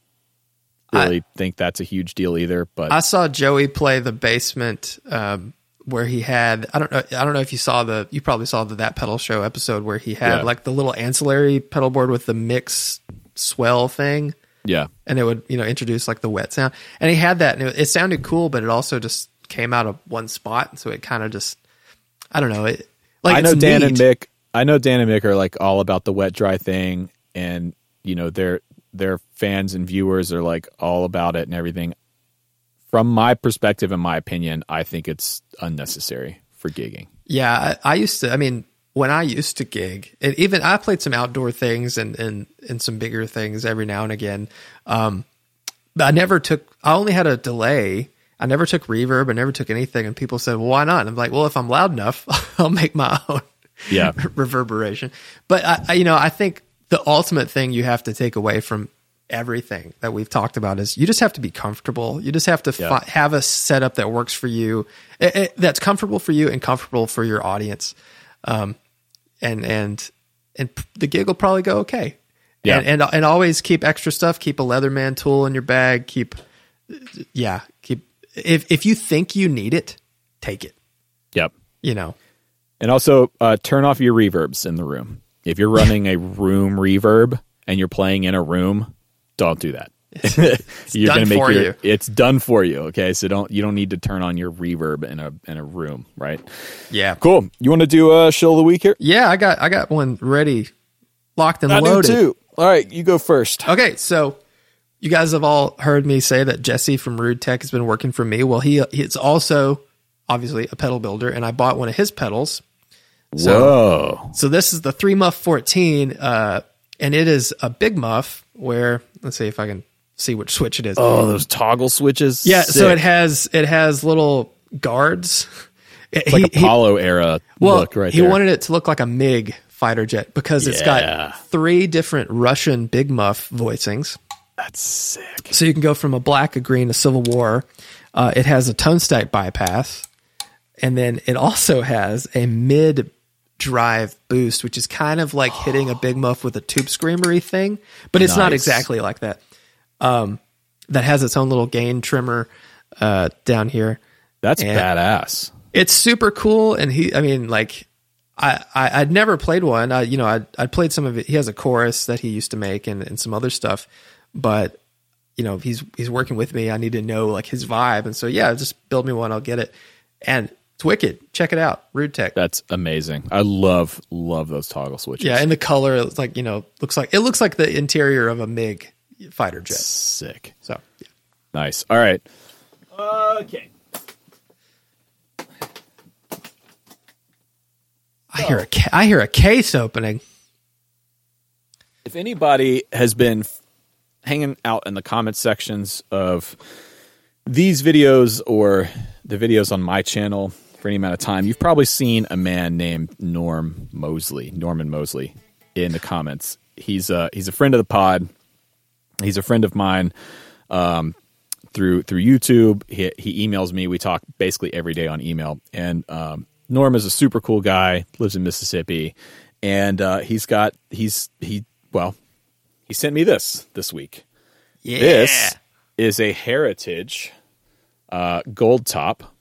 really think that's a huge deal either but I saw Joey play the basement um, where he had I don't know I don't know if you saw the you probably saw the that pedal show episode where he had Yeah. like the little ancillary pedal board with the mix swell thing yeah and it would you know introduce like the wet sound and he had that and it, it sounded cool but it also just came out of one spot so it kind of just I don't know it like I know Dan neat. and Mick. I know Dan and Mick are like all about the wet dry thing, and you know their their fans and viewers are like all about it and everything. From my perspective and my opinion, I think it's unnecessary for gigging. Yeah, I, I used to. I mean, when I used to gig, and even I played some outdoor things and and and some bigger things every now and again. Um, but I never took. I only had a delay. I never took reverb. I never took anything. And people said, "Well, why not?" And I'm like, "Well, if I'm loud enough, I'll make my own Yeah, reverberation." But I, I, you know, I think the ultimate thing you have to take away from everything that we've talked about is you just have to be comfortable. You just have to Yeah. fi- have a setup that works for you, eh, eh, that's comfortable for you and comfortable for your audience. Um, and and and the gig will probably go okay. Yeah. and, and and always keep extra stuff. Keep a Leatherman tool in your bag. Keep, yeah, keep. If if you think you need it, take it. Yep. You know, And also uh, turn off your reverbs in the room. If you're running a room reverb and you're playing in a room, don't do that. you're gonna make your, you. It's done for you. Okay, so don't you don't need to turn on your reverb in a in a room, right? yeah, Cool. You want to do a show of the week here? yeah. I got I got one ready, locked and I loaded. too. All right, you go first. Okay, so you guys have all heard me say that Jesse from Rude Tech has been working for me. Well, he he's also obviously a pedal builder, and I bought one of his pedals. Whoa. So this is the three muff fourteen, uh, and it is a big muff. Where let's see if I can see which switch it is. Oh, those toggle switches. yeah, so it has it has little guards. It's like Apollo era well, look right there. he there. wanted it to look like a MiG fighter jet because it's Yeah. got three different Russian big muff voicings. That's sick. So you can go from a black, a green, a Civil War. Uh, it has a tone stack bypass, and then it also has a mid drive boost, which is kind of like hitting a big muff with a tube screamery thing, but it's not exactly like that. Um, that has its own little gain trimmer uh, down here. That's And- badass. It's super cool, and he, I mean, like. I, I I'd never played one. I you know I I played some of it. He has a chorus that he used to make and, and some other stuff, but you know he's he's working with me. I need to know like his vibe, and so yeah, just build me one. I'll get it, and it's wicked. Check it out, Rude Tech. That's amazing. I love love those toggle switches. Yeah, and the color it's like you know looks like it looks like the interior of a Mig fighter jet. sick. So yeah. Nice. All right. Okay. I hear a ca- I hear a case opening. If anybody has been f- hanging out in the comment sections of these videos or the videos on my channel for any amount of time, you've probably seen a man named Norm Mosley, Norman Mosley, in the comments. He's a he's a friend of the pod. He's a friend of mine um, through through YouTube. He, he emails me. We talk basically every day on email. And um, Norm is a super cool guy. Lives in Mississippi, and uh, he's got he's he well he sent me this this week. Yeah. This is a Heritage uh, gold top.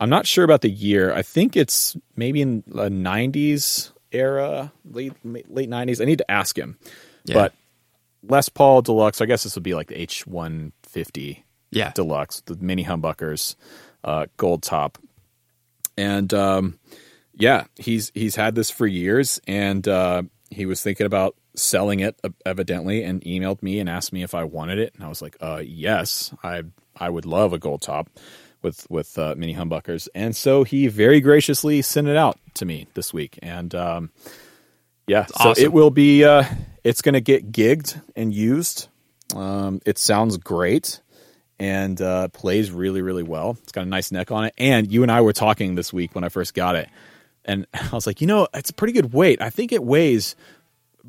I'm not sure about the year. I think it's maybe in the 90s era, late late 90s. I need to ask him. But Les Paul Deluxe, I guess this would be like the H150 Yeah. Deluxe, the mini humbuckers, uh, gold top. And um, yeah, he's he's had this for years, and uh, he was thinking about selling it uh, evidently, and emailed me and asked me if I wanted it, and I was like, uh, yes, I I would love a gold top with with uh, mini humbuckers, and so he very graciously sent it out to me this week, and um, yeah, so awesome. it will be uh, it's going to get gigged and used. Um, it sounds great and uh, plays really, really well. It's got a nice neck on it. And you and I were talking this week when I first got it, and I was like, you know, it's a pretty good weight. I think it weighs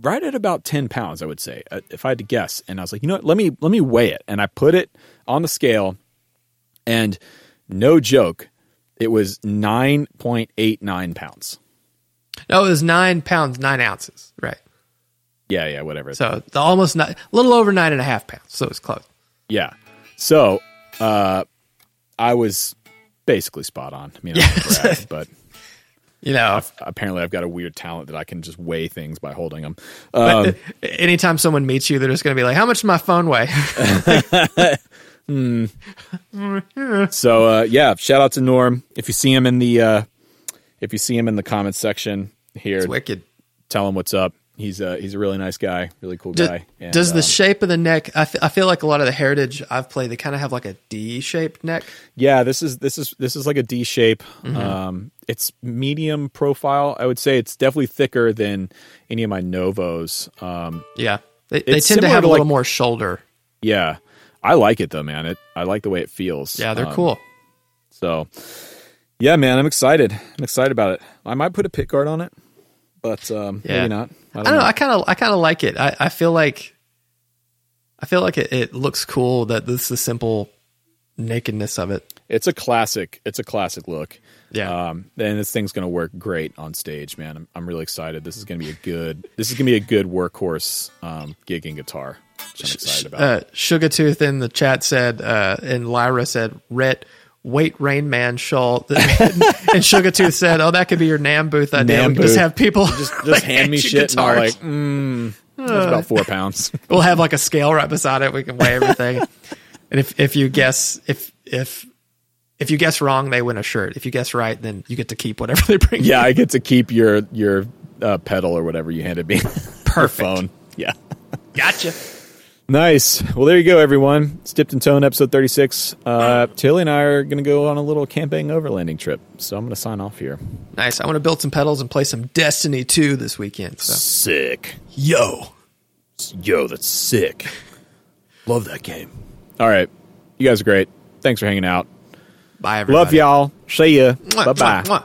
right at about ten pounds. I would say, uh, if I had to guess. And I was like, you know what? Let me let me weigh it. And I put it on the scale, and no joke, it was nine point eight nine pounds. No, it was nine pounds nine ounces. Right. Yeah, yeah, whatever. So the almost not, a little over nine and a half pounds. So it's close. Yeah. So uh, I was basically spot on. I mean, I'm brag, but You know, apparently I've got a weird talent that I can just weigh things by holding them. Um, anytime someone meets you, they're just going to be like, "How much does my phone weigh?" so uh, yeah, shout out to Norm. If you see him in the uh, if you see him in the comments section here, it's wicked. tell him what's up. He's a he's a really nice guy, really cool Do- guy. And, does the um, shape of the neck? I, f- I feel like a lot of the heritage I've played, they kind of have like a D-shaped neck. Yeah, this is this is this is like a D shape. Mm-hmm. Um, it's medium profile. I would say it's definitely thicker than any of my Novos. Um, Yeah, they, they tend to have a little like- more shoulder. yeah, I like it though, man. It I like the way it feels. Yeah, they're Um, cool. So, yeah, man, I'm excited. I'm excited about it. I might put a pick guard on it, but um, Yeah. maybe not. I I don't, don't know. know. I kind of I kind of like it. I, I feel like I feel like it, it looks cool that this is a simple nakedness of it. It's a classic. It's a classic look. Yeah. Um, and this thing's going to work great on stage, man. I'm, I'm really excited. This is going to be a good. This is going to be a good workhorse um, gigging guitar. Which I'm excited about. Uh, Sugartooth in the chat said, uh, and Lyra said, Rhett, wait, Rain Man shawl. and Sugartooth said, oh, that could be your NAMM booth idea. NAMM we can just have people just just hand me you shit, and I'm like, mm, that's about four pounds. we'll have like a scale right beside it. We can weigh everything. and if if you guess if if if you guess wrong, they win a shirt. If you guess right, then you get to keep whatever they bring. yeah, I get to keep your your uh, pedal or whatever you handed me. Perfect. phone. Yeah. gotcha. Nice. Well, there you go, everyone. It's Dipped in Tone, episode 36. Uh, Tilly and I are going to go on a little camping overlanding trip. So I'm going to sign off here. Nice. I want to build some pedals and play some Destiny 2 this weekend. So Sick. yo. Yo, that's sick. Love that game. All right. You guys are great. Thanks for hanging out. Bye everybody. Love y'all. See ya. Bye bye.